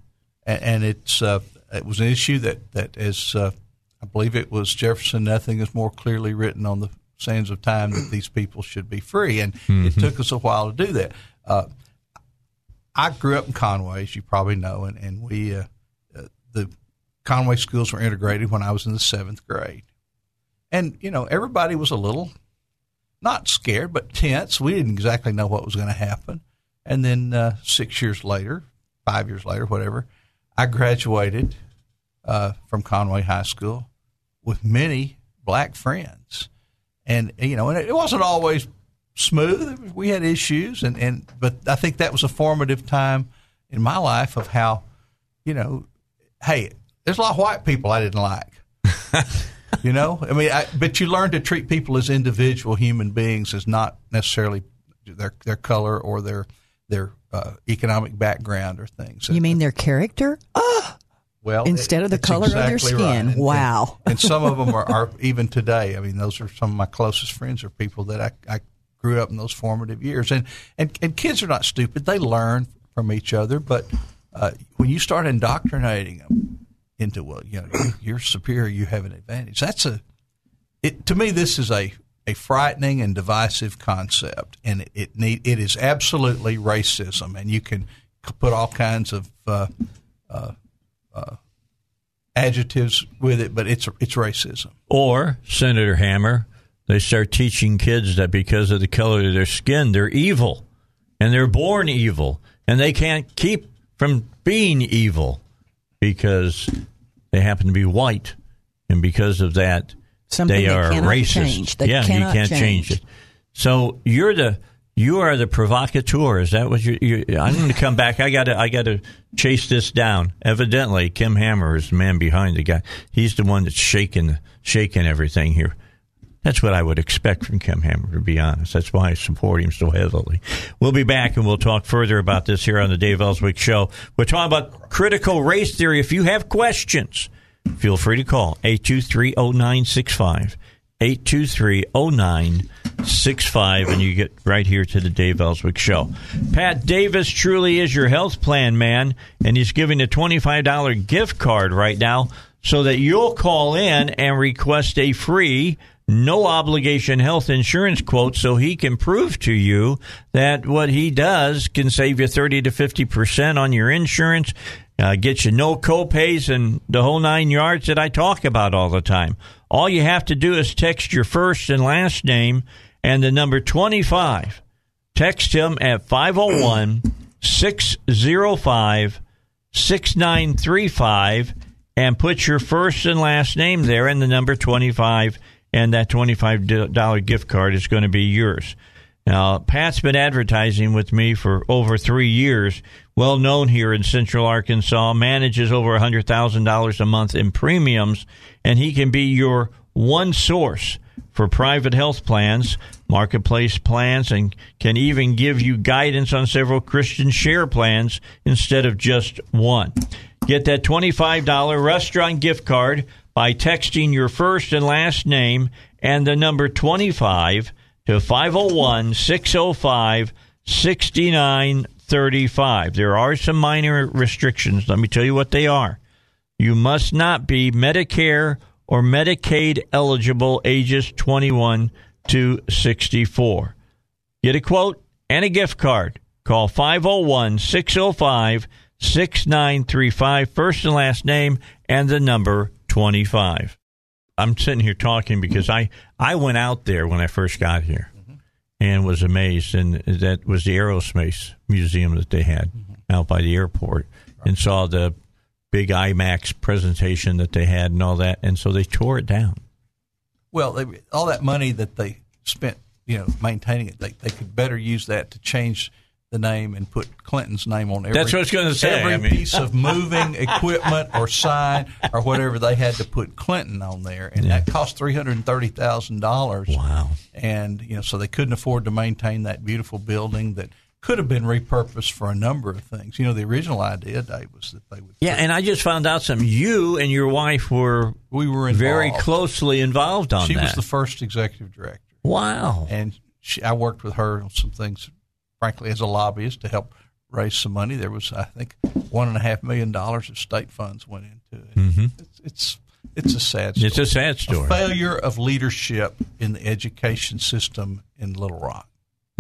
and, and it's uh, it was an issue that that is uh, I believe it was Jefferson. Nothing is more clearly written on the sands of time that these people should be free, and it took us a while to do that. Uh, I grew up in Conway, as you probably know, and and we uh, uh, the Conway schools were integrated when I was in the seventh grade, and you know everybody was a little not scared but tense. We didn't exactly know what was going to happen, and then uh, six years later, five years later, whatever, I graduated uh, from Conway High School with many black friends, and you know, and it wasn't always smooth. We had issues, and and but I think that was a formative time in my life of how, you know, hey, there's a lot of white people I didn't like. (laughs) you know, I mean, I, but you learn to treat people as individual human beings, as not necessarily their their color or their their uh, economic background or things. You mean their character? Well, Instead of the color of their exactly right. skin. And- Wow. And, (laughs) and some of them are, are even today. I mean, those are some of my closest friends are people that I, I grew up in those formative years. And, and, and kids are not stupid. They learn from each other. But uh, when you start indoctrinating them into, well, you know, you- you're superior, you have an advantage, that's a, it, to me, this is a, a frightening and divisive concept. And it, it, need, it is absolutely racism. And you can put all kinds of, uh, adjectives with it, but it's it's racism. Or, Senator Hammer, they start teaching kids that because of the color of their skin, they're evil. And they're born evil. And they can't keep from being evil because they happen to be white. And because of that, Something they are racist. They yeah, you can't change. change it. So you're the you are the provocateur. Is that what you? you I'm going to come back. I got to I got to chase this down. Evidently, Kim Hammer is the man behind the guy. He's the one that's shaking shaking everything here. That's what I would expect from Kim Hammer, to be honest. That's why I support him so heavily. We'll be back and we'll talk further about this here on the Dave Elswick Show. We're talking about critical race theory. If you have questions, feel free to call 823-0965. 823-0965 and you get right here to the Dave Elswick Show. Pat Davis truly is your health plan man and he's giving a $25 gift card right now so that you'll call in and request a free no obligation health insurance quote so he can prove to you that what he does can save you 30 to 50% on your insurance, uh, get you no copays and the whole nine yards that I talk about all the time. All you have to do is text your first and last name and the number 25. Text him at 501 605 6935 and put your first and last name there and the number 25 and that $25 gift card is going to be yours. Now, Pat's been advertising with me for over three years, well known here in Central Arkansas, manages over $100,000 a month in premiums, and he can be your one source for private health plans, marketplace plans, and can even give you guidance on several Christian share plans instead of just one. Get that $25 restaurant gift card by texting your first and last name and the number 25 to 501 605 6935. There are some minor restrictions. Let me tell you what they are. You must not be Medicare or Medicaid eligible ages 21 to 64. Get a quote and a gift card. Call 501 605 6935, first and last name, and the number 25. I'm sitting here talking because I, I went out there when I first got here mm-hmm. and was amazed. And that was the Aerospace Museum that they had mm-hmm. out by the airport and saw the big IMAX presentation that they had and all that. And so they tore it down. Well, they, all that money that they spent, you know, maintaining it, they, they could better use that to change the name and put Clinton's name on every. That's what I was going to say. Every I mean- piece of moving (laughs) equipment or sign or whatever they had to put Clinton on there, and that cost three hundred and thirty thousand dollars. Wow! And you know, so they couldn't afford to maintain that beautiful building that could have been repurposed for a number of things. You know, the original idea, Dave, was that they would. Yeah, and I just found out some. You and your wife were we were very closely involved on she that. was the first executive director. wow. and she, I worked with her on some things, frankly, as a lobbyist to help raise some money. There was, I think, one and a half million dollars of state funds went into it. Mhm. It's, it's it's a sad. Story. It's a sad story. failure of leadership in the education system in Little Rock.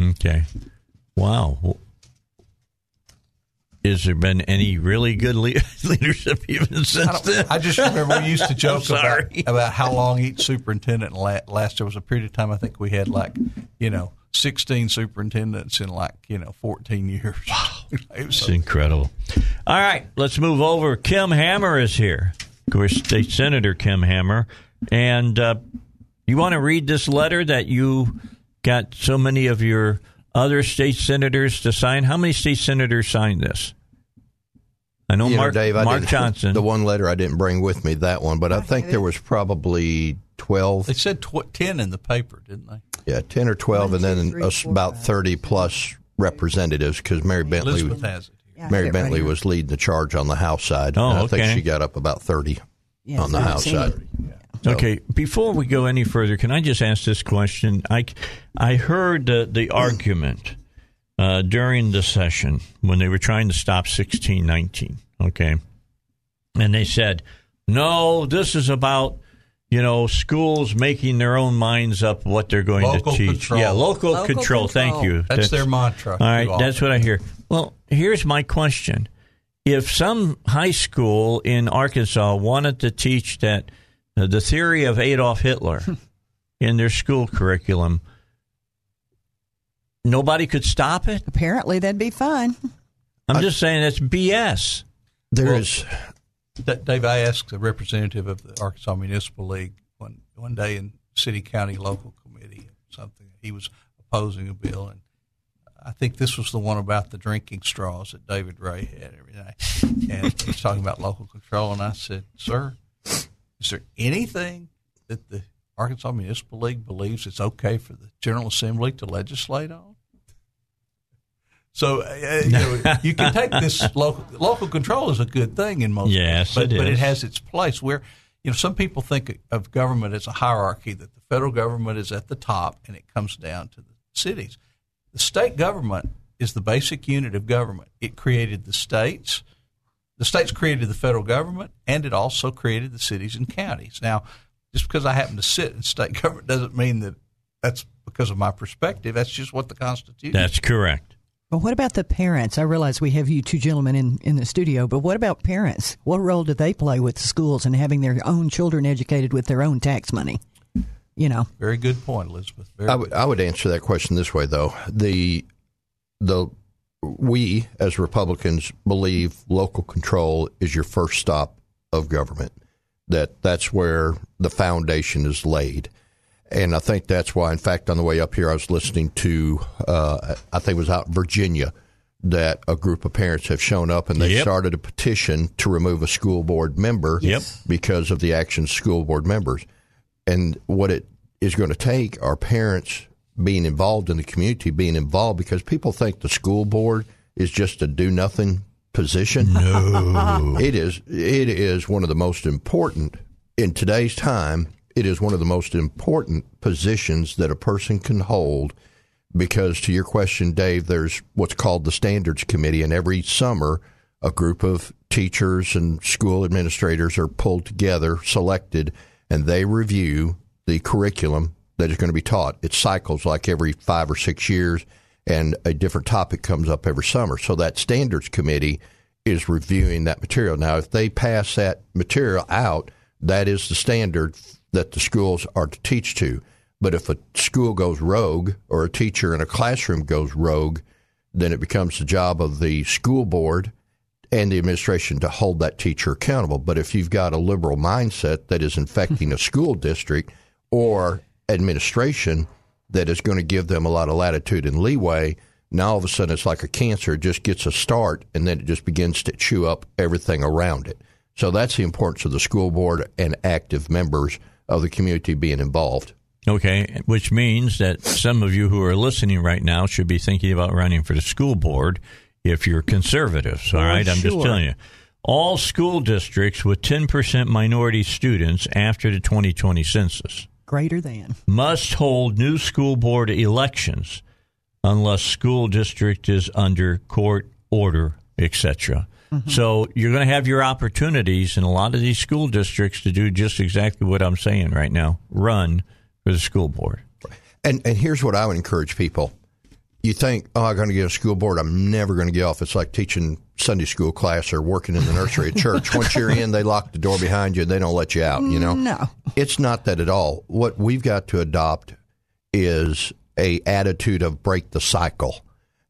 Okay. Wow. Has there been any really good le- (laughs) leadership even since don't- then? I just remember we used to (laughs) joke about, about how long each superintendent la- lasted. There was a period of time I think we had like, you know, 16 superintendents in like, you know, 14 years. Wow. (laughs) it was It's incredible. All right, let's move over. Kim Hammer is here. Of course, State Senator Kim Hammer. And uh, you want to read this letter that you got so many of your other state senators to sign? How many state senators signed this? I know You know, Mark, Dave, Mark didn't- (laughs) Johnson. The one letter I didn't bring with me, that one, but I think there was probably 12. They said tw- 10 in the paper, didn't they? Yeah, 10 or 12, and then three, us four, about 30 plus representatives because Mary Bentley, Elizabeth has it. Yeah, Mary get right Bentley here. was leading the charge on the House side. Oh, and I okay. think she got up about 30 Yeah, on the House seen side. it. Okay, before we go any further, can I just ask this question? I, I heard the, the argument uh, during the session when they were trying to stop 1619, okay? And they said, no, this is about, you know, schools making their own minds up what they're going Local to teach. control. Yeah, local, Local control. Thank you. That's, their mantra. All right, too that's what I hear. Well, here's my question. If some high school in Arkansas wanted to teach that uh, the theory of Adolf Hitler (laughs) in their school curriculum, nobody could stop it? Apparently, that'd be fine. I'm just saying that's BS. There Well, is- D- Dave, I asked a representative of the Arkansas Municipal League one one day in city county local committee something he was opposing a bill, and I think this was the one about the drinking straws that David Ray had every night, and he's talking about local control, and I said, "Sir, is there anything that the Arkansas Municipal League believes it's okay for the General Assembly to legislate on. So uh, you, know, (laughs) you can take this local local control is a good thing in most yes, but, it but it has its place. Where you know some people think of government as a hierarchy that the federal government is at the top and it comes down to the cities. The state government is the basic unit of government. It created the states. The states created the federal government, and it also created the cities and counties. Now, just because I happen to sit in state (laughs) government doesn't mean that that's because of my perspective. That's just what the Constitution. That's correct. But what about the parents? I realize we have you two gentlemen in, in the studio, but what about parents? What role do they play with the schools and having their own children educated with their own tax money? You know, very good point, Elizabeth. Very I would I would answer that question this way though. The the we as Republicans believe local control is your first stop of government. That that's where the foundation is laid. And I think that's why, in fact, on the way up here, I was listening to, uh, I think it was out in Virginia, that a group of parents have shown up and they Yep. started a petition to remove a school board member Yep. because of the actions of school board members. And what it is going to take are parents being involved in the community, being involved because people think the school board is just a do nothing position. No. (laughs) it is it is one of the most important in today's time. It is one of the most important positions that a person can hold because to your question, Dave, there's what's called the standards committee, and every summer a group of teachers and school administrators are pulled together, selected, and they review the curriculum that is going to be taught. It cycles like every five or six years, and a different topic comes up every summer. So that standards committee is reviewing that material. Now, if they pass that material out, that is the standard that the schools are to teach to. But if a school goes rogue or a teacher in a classroom goes rogue, then it becomes the job of the school board and the administration to hold that teacher accountable. But if you've got a liberal mindset that is infecting a school district or administration that is going to give them a lot of latitude and leeway, now all of a sudden it's like a cancer. It just gets a start and then it just begins to chew up everything around it. So that's the importance of the school board and active members of the community being involved. Okay, which means that some of you who are listening right now should be thinking about running for the school board if you're conservatives. All right, For right, I'm just telling you. All school districts with 10% minority students after the 2020 census greater than. must hold new school board elections unless school district is under court order, etc. Mm-hmm. So you're going to have your opportunities in a lot of these school districts to do just exactly what I'm saying right now: run for the school board. And and here's what I would encourage people. You think, oh, I'm going to get a school board. I'm never going to get off. It's like teaching Sunday school class or working in the nursery at (laughs) church. Once you're in, they lock the door behind you. They don't let you out. You know, No. it's not that at all. What we've got to adopt is a attitude of break the cycle.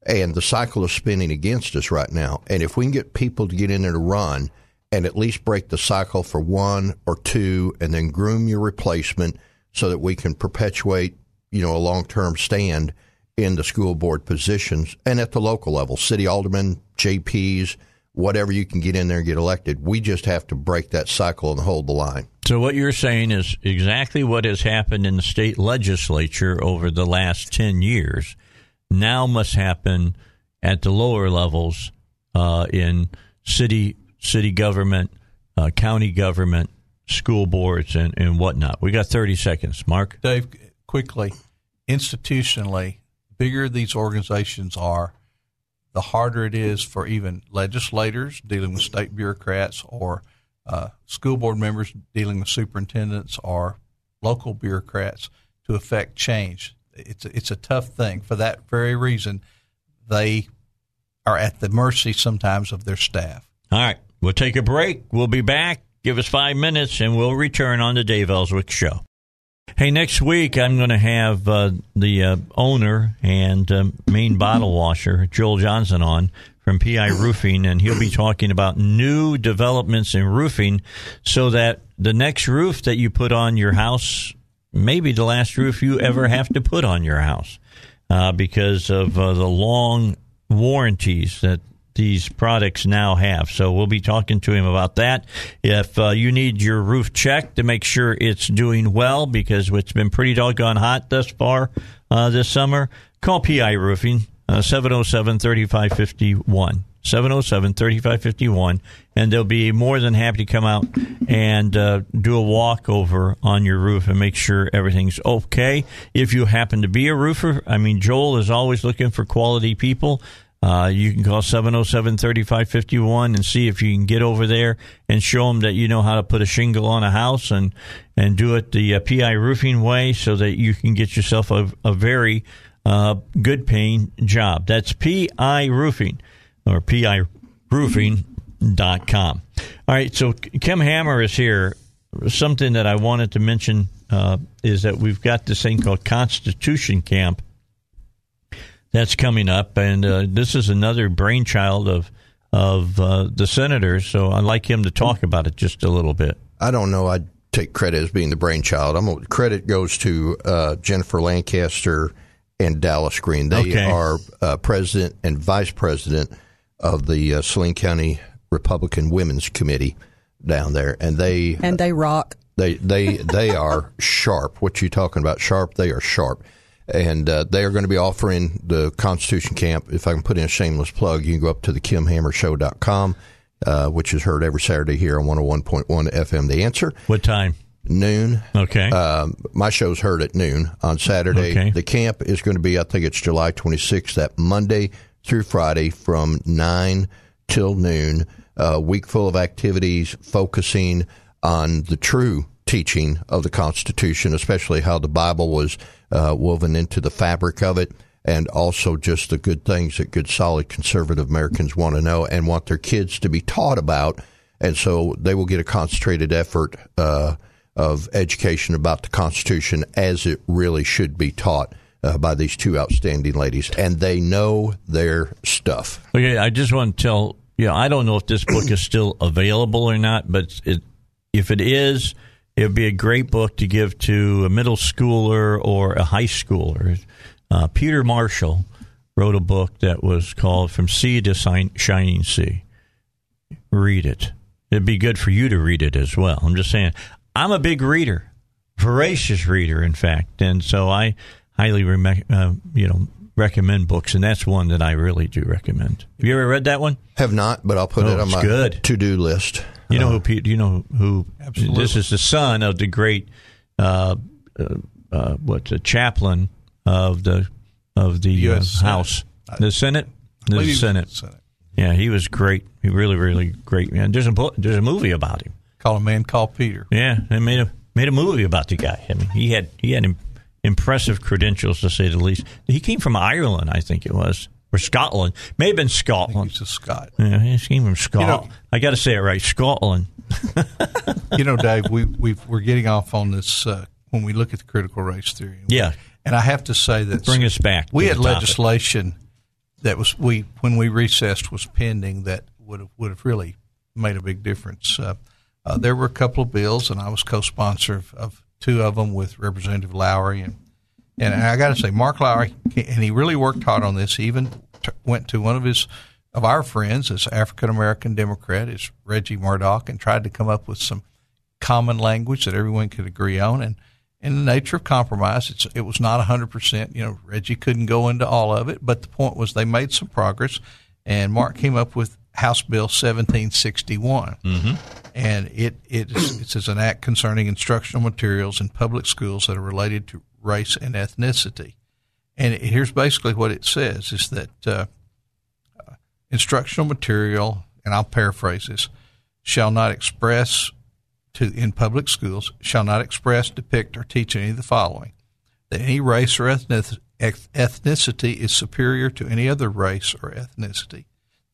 And the cycle is spinning against us right now. And if we can get people to get in there to run and at least break the cycle for one or two and then groom your replacement so that we can perpetuate, you know, a long-term stand in the school board positions and at the local level, city aldermen, JPs, whatever you can get in there and get elected. We just have to break that cycle and hold the line. So what you're saying is exactly what has happened in the state legislature over the last 10 years now must happen at the lower levels uh, in city city government, uh, county government, school boards, and, and whatnot. We got 30 seconds. Mark? Dave, quickly, institutionally, bigger these organizations are, the harder it is for even legislators dealing with state bureaucrats or uh, school board members dealing with superintendents or local bureaucrats to affect change. It's a, it's a tough thing. For that very reason, they are at the mercy sometimes of their staff. All right. We'll take a break. We'll be back. Give us five minutes, and we'll return on the Dave Elswick Show. Hey, next week I'm going to have uh, the uh, owner and um, main bottle washer, Joel Johnson, on from PI Roofing, and he'll be talking about new developments in roofing so that the next roof that you put on your house may be the last roof you ever have to put on your house uh, because of uh, the long warranties that these products now have. So we'll be talking to him about that. If uh, you need your roof checked to make sure it's doing well, because it's been pretty doggone hot thus far uh, this summer, call PI Roofing, uh, 707 3551. 707 3551, and they'll be more than happy to come out and uh, do a walkover on your roof and make sure everything's okay. If you happen to be a roofer, I mean, Joel is always looking for quality people. Uh, you can call 707 3551 and see if you can get over there and show them that you know how to put a shingle on a house and, and do it the uh, PI roofing way so that you can get yourself a, a very uh, good paying job. That's PI roofing or piroofing.com. All right, so Kim Hammer is here. Something that I wanted to mention uh, is that we've got this thing called Constitution Camp that's coming up, and uh, this is another brainchild of of uh, the senators. So I'd like him to talk about it just a little bit. I don't know. I'd take credit as being the brainchild. I'm credit goes to uh, Jennifer Lancaster and Dallas Green. They Okay. are uh, president and vice president of the uh, Saline County Republican Women's Committee down there, and they And they rock. they they they are sharp. What you talking about? Sharp. They are sharp, and uh, they are going to be offering the Constitution Camp. If I can put in a shameless plug, you can go up to the KimHammerShow.com, uh, which is heard every Saturday here on 101.1 FM. The answer What time? noon. Okay. Um, my show's heard at noon on Saturday. Okay. The camp is going to be, I think it's July 26th, that Monday through Friday from 9 till noon. A week full of activities focusing on the true teaching of the Constitution, especially how the Bible was uh, woven into the fabric of it. And also just the good things that good, solid conservative Americans want to know and want their kids to be taught about. And so they will get a concentrated effort uh, of education about the Constitution as it really should be taught uh, by these two outstanding ladies, and they know their stuff. Okay, I just want to tell you, I don't know if this book is still available or not, but it, if it is, it would be a great book to give to a middle schooler or a high schooler. Uh, Peter Marshall wrote a book that was called From Sea to Shining Sea. Read it. It'd be good for you to read it as well. I'm just saying, I'm a big reader, voracious reader, in fact, and so I highly rem- uh, you know recommend books, and that's one that I really do recommend. Have you ever read that one? Have not, but I'll put Oh, it on my good. to-do list. You know who? Pete, do you know who? Absolutely. This is the son of the great, uh, uh, uh, what's a chaplain of the of the uh, US Senate. House, the Senate, the believe he was Senate. Senate. Yeah, he was great. He really, really great man. There's a bo- there's a movie about him. Call a man called Peter. Yeah, they made a made a movie about the guy. I mean, he had he had im- impressive credentials to say the least. He came from Ireland, I think it was, or Scotland. May have been Scotland. He's a Scot. Yeah, he came from Scotland. know- I got to say it right, Scotland. you know, Dave, we we we're getting off on this uh, when we look at the critical race theory. Yeah. and I have to say that Bring us back We had topic. legislation that was we when we recessed was pending that would have would have really made a big difference. Uh, uh, there were a couple of bills, and I was co-sponsor of, of two of them with Representative Lowery and. And I got to say, Mark Lowery, and he really worked hard on this. He even t- went to one of his of our friends, this African American Democrat, is Reggie Murdock, and tried to come up with some common language that everyone could agree on. And in the nature of compromise, it was not 100%. You know, Reggie couldn't go into all of it, but the point was they made some progress. And Mark came up with House Bill 1761. Mm-hmm. And it, it is, it says an act concerning instructional materials in public schools that are related to race and ethnicity. And it, here's basically what it says is that uh, instructional material, and I'll paraphrase this, shall not express to in public schools shall not express, depict, or teach any of the following: that any race or ethnic, ethnicity is superior to any other race or ethnicity;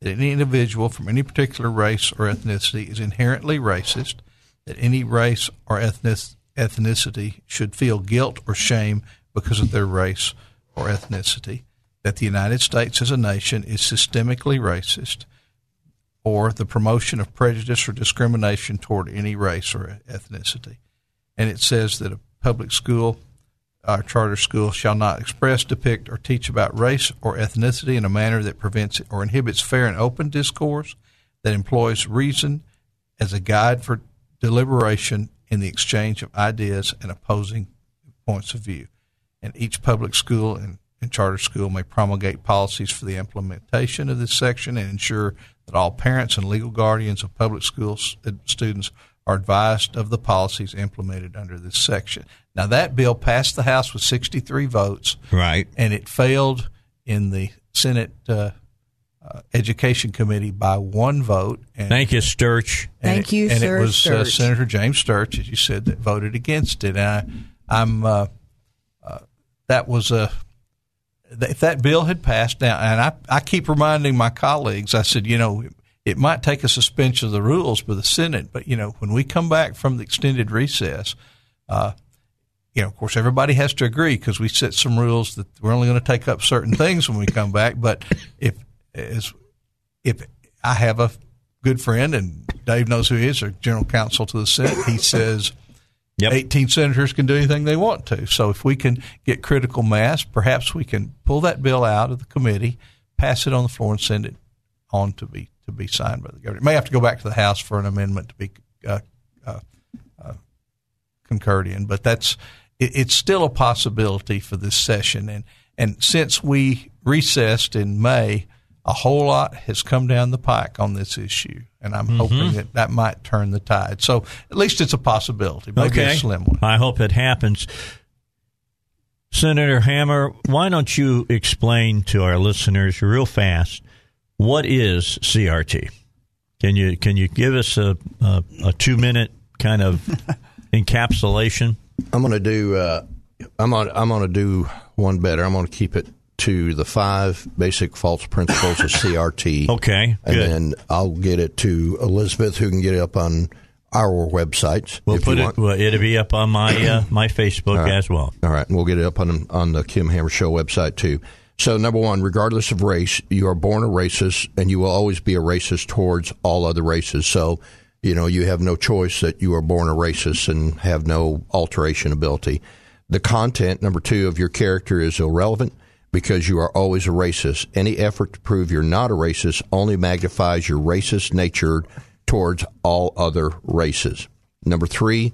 that any individual from any particular race or ethnicity is inherently racist; that any race or ethnic, ethnicity should feel guilt or shame because of their race or ethnicity; that the United States as a nation is systemically racist or the promotion of prejudice or discrimination toward any race or ethnicity. And it says that a public school our charter school shall not express, depict, or teach about race or ethnicity in a manner that prevents or inhibits fair and open discourse, that employs reason as a guide for deliberation in the exchange of ideas and opposing points of view. And each public school and, and charter school may promulgate policies for the implementation of this section and ensure that all parents and legal guardians of public school students are advised of the policies implemented under this section. Now, that bill passed the House with 63 votes. Right. And it failed in the Senate uh, uh, Education Committee by one vote. And, Thank you, Sturch. Thank it, you, and sir. it was uh, Senator James Sturch, as you said, that voted against it. And I, I'm uh, uh, that was a if that bill had passed now, and I, I keep reminding my colleagues, I said, you know, it might take a suspension of the rules by the Senate, but you know, when we come back from the extended recess, uh, you know, of course, everybody has to agree because we set some rules that we're only going to take up certain things when we come back. But if as if I have a good friend and Dave knows who he is, or general counsel to the Senate, he says. Yep. 18 senators can do anything they want to. So if we can get critical mass, perhaps we can pull that bill out of the committee, pass it on the floor, and send it on to be to be signed by the governor. It may have to go back to the House for an amendment to be uh, uh, uh, concurred in, but that's it, it's still a possibility for this session. And and since we recessed in May, a whole lot has come down the pike on this issue, and I'm hoping mm-hmm. that that might turn the tide. So at least it's a possibility, maybe okay. a slim one. I hope it happens. Senator Hammer, why don't you explain to our listeners real fast what is CRT? Can you can you give us a a, a two minute kind of (laughs) encapsulation? I'm going to do. Uh, I'm going. I'm going to do one better. I'm going to keep it to the five basic false principles of CRT. (laughs) Okay, and good. then I'll get it to Elizabeth, who can get it up on our websites. We'll if put you it. want. Well, it'll be up on my uh, (clears throat) my Facebook right. as well. All right, and we'll get it up on on the Kim Hammer Show website too. So, number one, regardless of race, you are born a racist, and you will always be a racist towards all other races. So, you know, you have no choice that you are born a racist and have no alteration ability. The content, number two, of your character is irrelevant because you are always a racist. Any effort to prove you're not a racist only magnifies your racist nature towards all other races. Number three,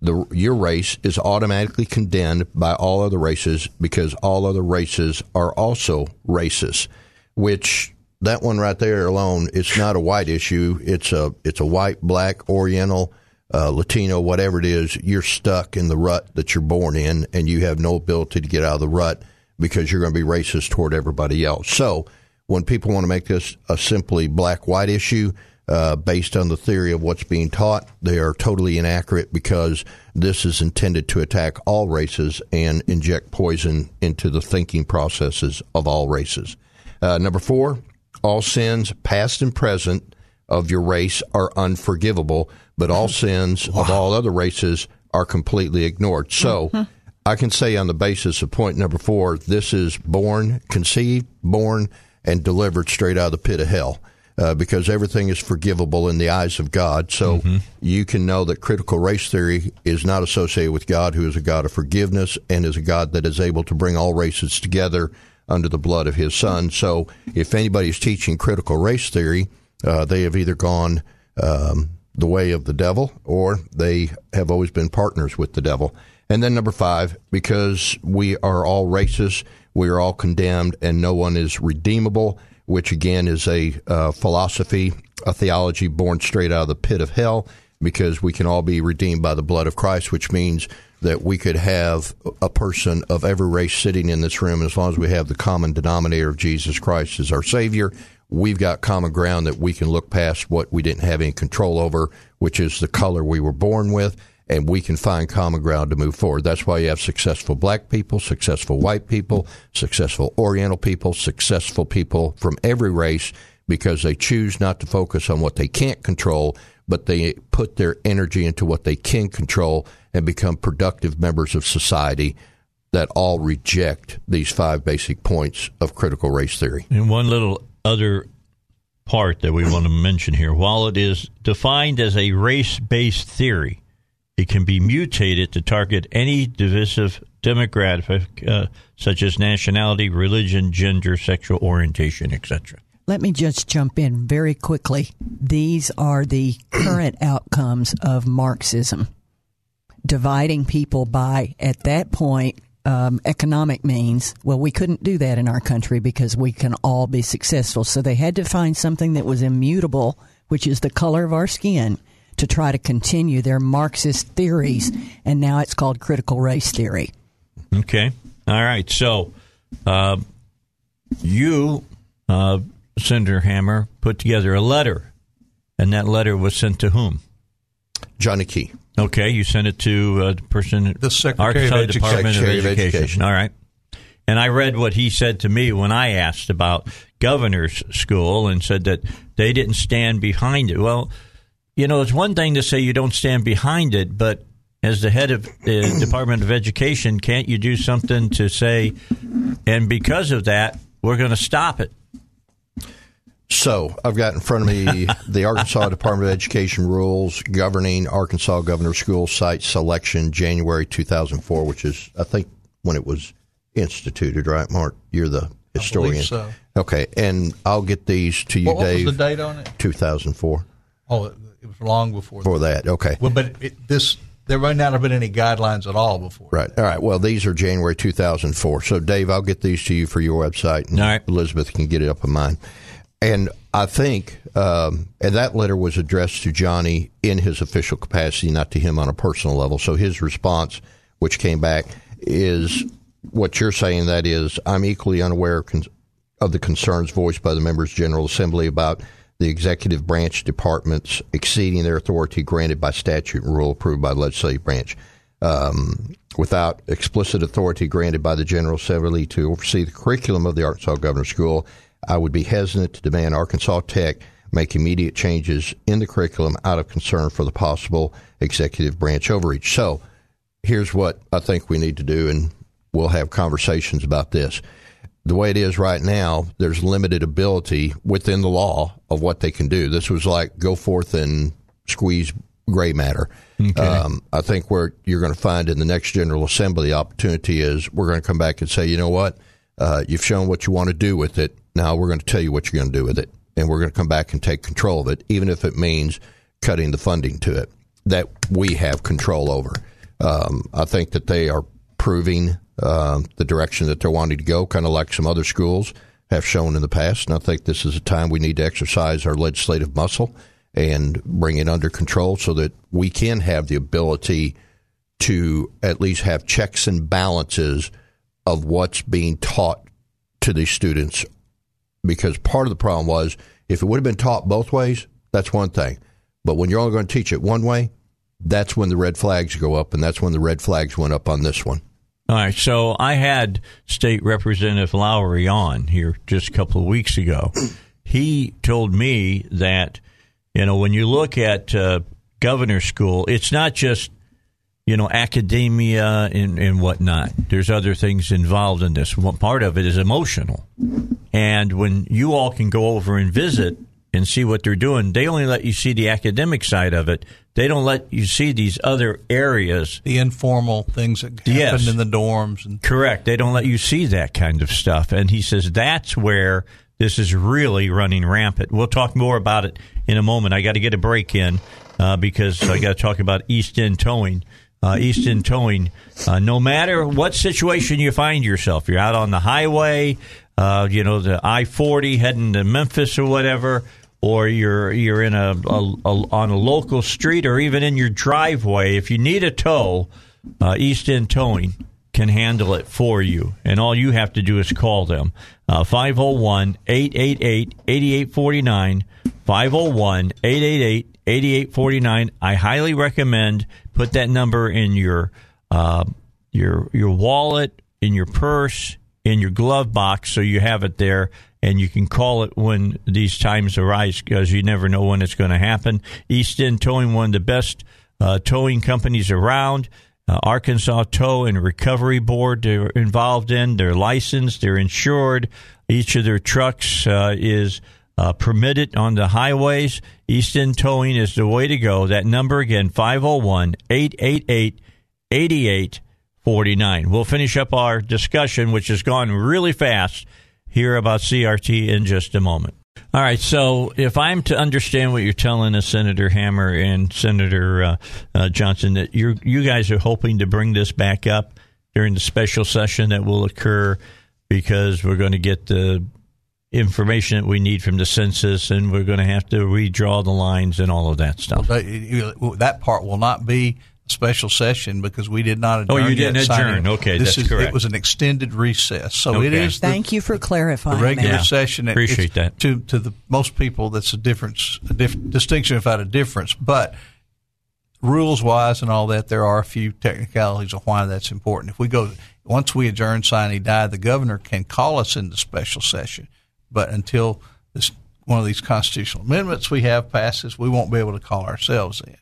the, your race is automatically condemned by all other races because all other races are also racist. Which that one right there alone, it's not a white issue. It's a it's a white, black, Oriental, uh, Latino, whatever it is. You're stuck in the rut that you're born in, and you have no ability to get out of the rut because you're going to be racist toward everybody else. So when people want to make this a simply black white issue, uh, based on the theory of what's being taught, they are totally inaccurate because this is intended to attack all races and inject poison into the thinking processes of all races. Uh, number four, all sins, past and present, of your race are unforgivable, but all mm-hmm. sins of all other races are completely ignored. So, mm-hmm. I can say on the basis of point number four, this is born, conceived, born, and delivered straight out of the pit of hell. Uh, because everything is forgivable in the eyes of God. So mm-hmm. you can know that critical race theory is not associated with God, who is a God of forgiveness and is a God that is able to bring all races together under the blood of his Son. So if anybody's teaching critical race theory, uh, they have either gone um, the way of the devil or they have always been partners with the devil. And then number five, because we are all racist, we are all condemned, and no one is redeemable, which again is a uh, philosophy, a theology born straight out of the pit of hell, because we can all be redeemed by the blood of Christ, which means that we could have a person of every race sitting in this room, as long as we have the common denominator of Jesus Christ as our Savior, we've got common ground that we can look past what we didn't have any control over, which is the color we were born with, and we can find common ground to move forward. That's why you have successful black people, successful white people, successful Oriental people, successful people from every race, because they choose not to focus on what they can't control, but they put their energy into what they can control and become productive members of society that all reject these five basic points of critical race theory. And one little other part that we want to mention here while it is defined as a race based theory, it can be mutated to target any divisive demographic, uh, such as nationality, religion, gender, sexual orientation, etc. Let me just jump in very quickly. These are the current outcomes of Marxism, dividing people by, at that point, um, economic means. Well, we couldn't do that in our country because we can all be successful. So they had to find something that was immutable, which is the color of our skin, to try to continue their Marxist theories. And now it's called critical race theory. Okay. All right. So uh, you, uh, Senator Hammer, put together a letter, and that letter was sent to whom? Johnny Key. Okay, you sent it to uh, the person, The Secretary Arkansas of Education. Department Secretary of of Education. Education. All right, and I read what he said to me when I asked about governor's school, and said that they didn't stand behind it. Well, you know, it's one thing to say you don't stand behind it, but as the head of the (clears throat) Department of Education, can't you do something to say, and because of that, we're going to stop it? So I've got in front of me (laughs) the Arkansas Department of Education rules governing Arkansas Governor School Site Selection, January 2004, which is I think when it was instituted, right, Mark? You're the historian. so. Okay, and I'll get these to you, What, what Dave. was the date on it? 2004 Oh, it, it was long before. That. For that. Okay. Well, but it, this there might not have been any guidelines at all before. Right. All right. Well, these are January 2004. So, Dave, I'll get these to you for your website, and All right. Elizabeth can get it up on mine. And I think, um, and that letter was addressed to Johnny in his official capacity, not to him on a personal level. So his response, which came back, is what you're saying. That is, I'm equally unaware of, con- of the concerns voiced by the members' General Assembly about the executive branch departments exceeding their authority granted by statute and rule approved by the legislative branch. Um, without explicit authority granted by the General Assembly to oversee the curriculum of the Arkansas Governor School, I would be hesitant to demand Arkansas Tech make immediate changes in the curriculum out of concern for the possible executive branch overreach. So, here's what I think we need to do, and we'll have conversations about this. The way it is right now, there's limited ability within the law of what they can do. This was like go forth and squeeze gray matter. Um, I think where you're going to find in the next General Assembly, the opportunity is we're going to come back and say, you know what, uh, you've shown what you want to do with it. Now we're going to tell you what you're going to do with it, and we're going to come back and take control of it, even if it means cutting the funding to it that we have control over. Um, I think that they are proving um, the direction that they're wanting to go, kind of like some other schools have shown in the past. And I think this is a time we need to exercise our legislative muscle and bring it under control so that we can have the ability to at least have checks and balances of what's being taught to these students. Because part of the problem was if it would have been taught both ways, that's one thing. But when you're only going to teach it one way, that's when the red flags go up, and that's when the red flags went up on this one. All right, so I had State Representative Lowery on here just a couple of weeks ago. (clears throat) He told me that, you know, when you look at uh, governor school, it's not just, you know, academia and, and whatnot. There's other things involved in this. One part of it is emotional. And when you all can go over and visit and see what they're doing, they only let you see the academic side of it. They don't let you see these other areas The informal things that happened Yes. in the dorms and Correct. They don't let you see that kind of stuff. And he says that's where this is really running rampant. We'll talk more about it in a moment. I got to get a break in uh, because I got to talk about East End towing. Uh, East End towing, uh, no matter what situation you find yourself, you're out on the highway, uh, you know, the I 40 heading to Memphis or whatever, or you're you're in a, a, a on a local street or even in your driveway. If you need a tow, uh, East End Towing can handle it for you. And all you have to do is call them. Uh, 501 888 8849. 501 888 8849. I highly recommend put that number in your uh, your your wallet, in your purse, in your glove box so you have it there and you can call it when these times arise because you never know when it's going to happen. East End Towing, one of the best uh, towing companies around. Uh, Arkansas Tow and Recovery Board they're involved in. They're licensed. They're insured. Each of their trucks uh, is uh, permitted on the highways. East End Towing is the way to go. That number again, 501 888 8849. We'll finish up our discussion, which has gone really fast, here about CRT in just a moment. All right, so if I'm to understand what you're telling us, Senator Hammer and Senator uh, uh, Johnson, that you you guys are hoping to bring this back up during the special session that will occur because we're going to get the information that we need from the census and we're going to have to redraw the lines and all of that stuff. Well, they- that part will not be a special session because we did not Oh, adjourn. you didn't yet, signing adjourn. it. Okay, this that's is, correct. It was an extended recess, so it Okay. is the, Thank you for clarifying. the clarifying. regular that. session. It- Appreciate it's- that. To to the most people, that's a difference, a dif- distinction without a difference. But rules wise and all that, there are a few technicalities of why that's important. If we go once we adjourn, sign, he die, the governor can call us into special session. But until this one of these constitutional amendments we have passes, we won't be able to call ourselves in.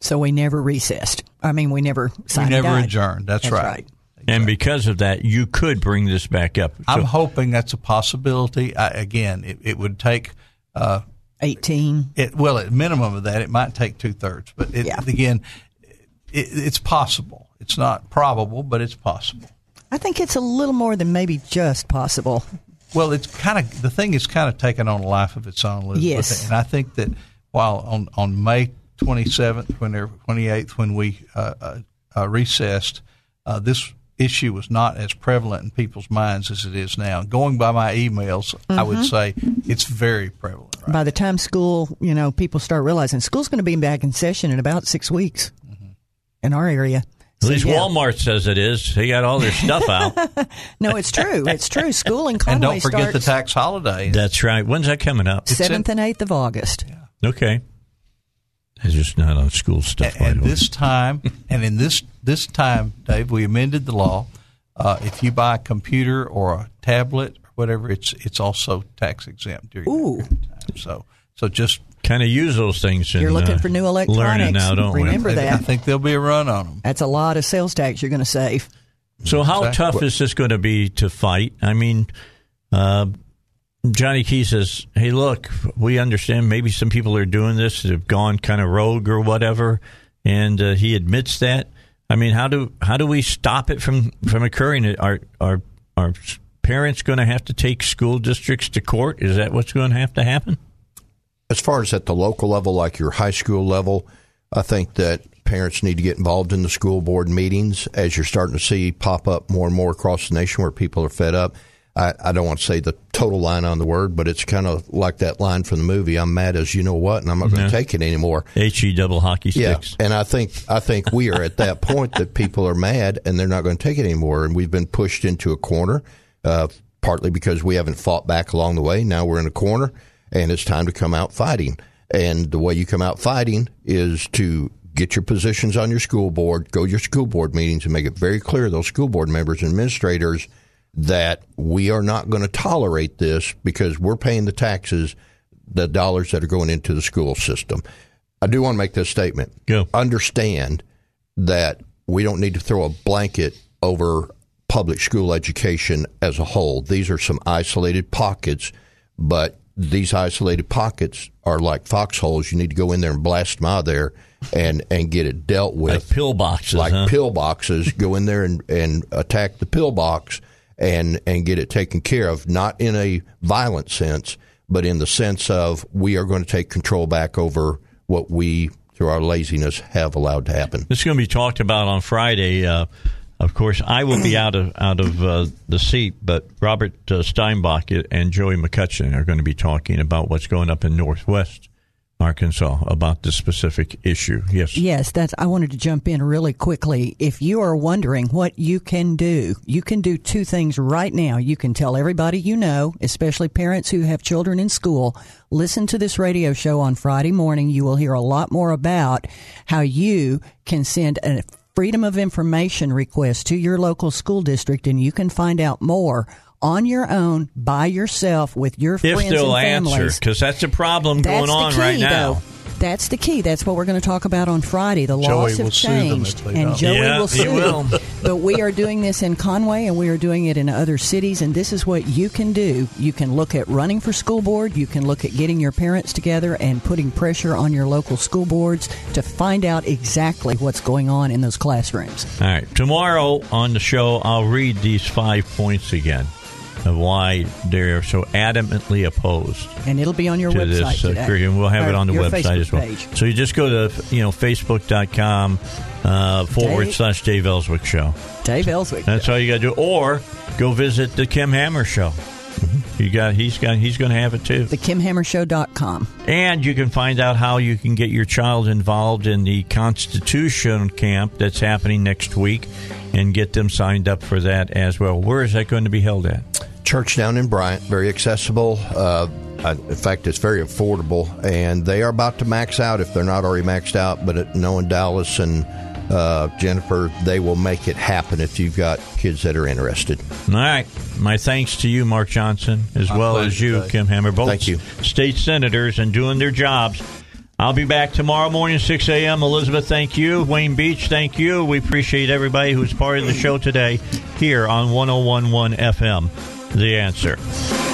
So we never recessed. I mean, we never signed. we never died. adjourned. That's, right. And because of that, you could bring this back up. I'm hoping that's a possibility. I, again, it, it would take uh, 18. it. Well, at minimum of that, it might take two thirds. But it, Yeah. again, it, it's possible. It's not probable, but it's possible. I think it's a little more than maybe just possible. Well, it's kind of the thing is kind of taken on a life of its own, Elizabeth. Yes. And I think that while on on May 27th, when there 28th, when we uh, uh, uh, recessed, uh, this issue was not as prevalent in people's minds as it is now. Going by my emails, I would Mhm. say it's very prevalent. By the time school, you know, people start realizing school's going to be back in session in about six weeks in our area. At least yeah. Walmart says it is. They got all their stuff out. (laughs) No, it's true. It's true. School in (laughs) And don't forget the tax holiday. That's right. When's that coming up? seventh and eighth of August. Okay. It's just not on school stuff. by and this time, and in this this time, Dave, we amended the law. Uh, if you buy a computer or a tablet or whatever, it's it's also tax exempt during Ooh. that period of time. So so just kind of use those things. You're and, looking uh, for new Learning electronics. now, don't Remember we? that. I think there'll be a run on them. That's a lot of sales tax you're going to save. So how Exactly. tough is this going to be to fight? I mean, uh, Johnny Key says, "Hey, look, we understand. Maybe some people are doing this, have gone kind of rogue or whatever," and uh, he admits that. I mean, how do how do we stop it from from occurring? Are are are parents going to have to take school districts to court? Is that what's going to have to happen? As far as at the local level, like your high school level, I think that parents need to get involved in the school board meetings as you're starting to see pop up more and more across the nation where people are fed up. I, I don't want to say the total line on the word, but it's kind of like that line from the movie. I'm mad as you know what, and I'm not going to take it anymore. He E double hockey sticks. Yeah, and I think I think we are at that point that people are mad and they're not going to take it anymore, and we've been pushed into a corner, uh, partly because we haven't fought back along the way. Now we're in a corner, and it's time to come out fighting. And the way you come out fighting is to get your positions on your school board, go to your school board meetings, and make it very clear to those school board members and administrators that we are not going to tolerate this because we're paying the taxes, the dollars that are going into the school system. I do want to make this statement. Go. Understand that we don't need to throw a blanket over public school education as a whole. These are some isolated pockets, but these isolated pockets are like foxholes. You need to go in there and blast them out of there and, and get it dealt with Like pill boxes, like huh? pill boxes. (laughs) go in there and, and attack the pill box and and get it taken care of, not in a violent sense, but in the sense of we are going to take control back over what we through our laziness have allowed to happen. This is going to be talked about on Friday. Uh, of course, I will be out of out of uh, the seat, but Robert uh, Steinbuch and Joey McCutchen are going to be talking about what's going up in Northwest Arkansas about this specific issue. Yes. Yes, that's. I wanted to jump in really quickly. If you are wondering what you can do, you can do two things right now. You can tell everybody you know, especially parents who have children in school, listen to this radio show on Friday morning. You will hear a lot more about how you can send a freedom of information request to your local school district, and you can find out more on your own by yourself with your If friends they'll and answer, families. because that's a problem That's going on key, right now. Though. That's the key. That's what we're going to talk about on Friday. The Joey laws will have changed, if they and don't. Joey Yeah, will he sue will. them. But we are doing this in Conway, and we are doing it in other cities. And this is what you can do. You can look at running for school board. You can look at getting your parents together and putting pressure on your local school boards to find out exactly what's going on in those classrooms. All right. Tomorrow on the show, I'll read these five points again of why they're so adamantly opposed And it'll be on your website this uh, today. We'll have it on the website Facebook as well. page. So you just go to you know facebook.com uh, forward Dave- slash Dave Elswick Show. Dave Elswick. That's all you got to do. Or go visit the Kim Hammer Show. You got he's got he's going to have it too. TheKimHammerShow.com. And you can find out how you can get your child involved in the Constitution camp that's happening next week and get them signed up for that as well. Where is that going to be held at? Church down in Bryant, very accessible. Uh, uh, in fact, it's very affordable, and they are about to max out if they're not already maxed out. But at, knowing Dallas and uh, Jennifer, they will make it happen if you've got kids that are interested. All right. My thanks to you, Mark Johnson, as My well as you, Dave. Kim Hammer. Both Thank you. state senators and doing their jobs. I'll be back tomorrow morning, 6 a.m. Elizabeth, thank you. Wayne Beech, thank you. We appreciate everybody who's part of the show today here on 1011 FM. The answer.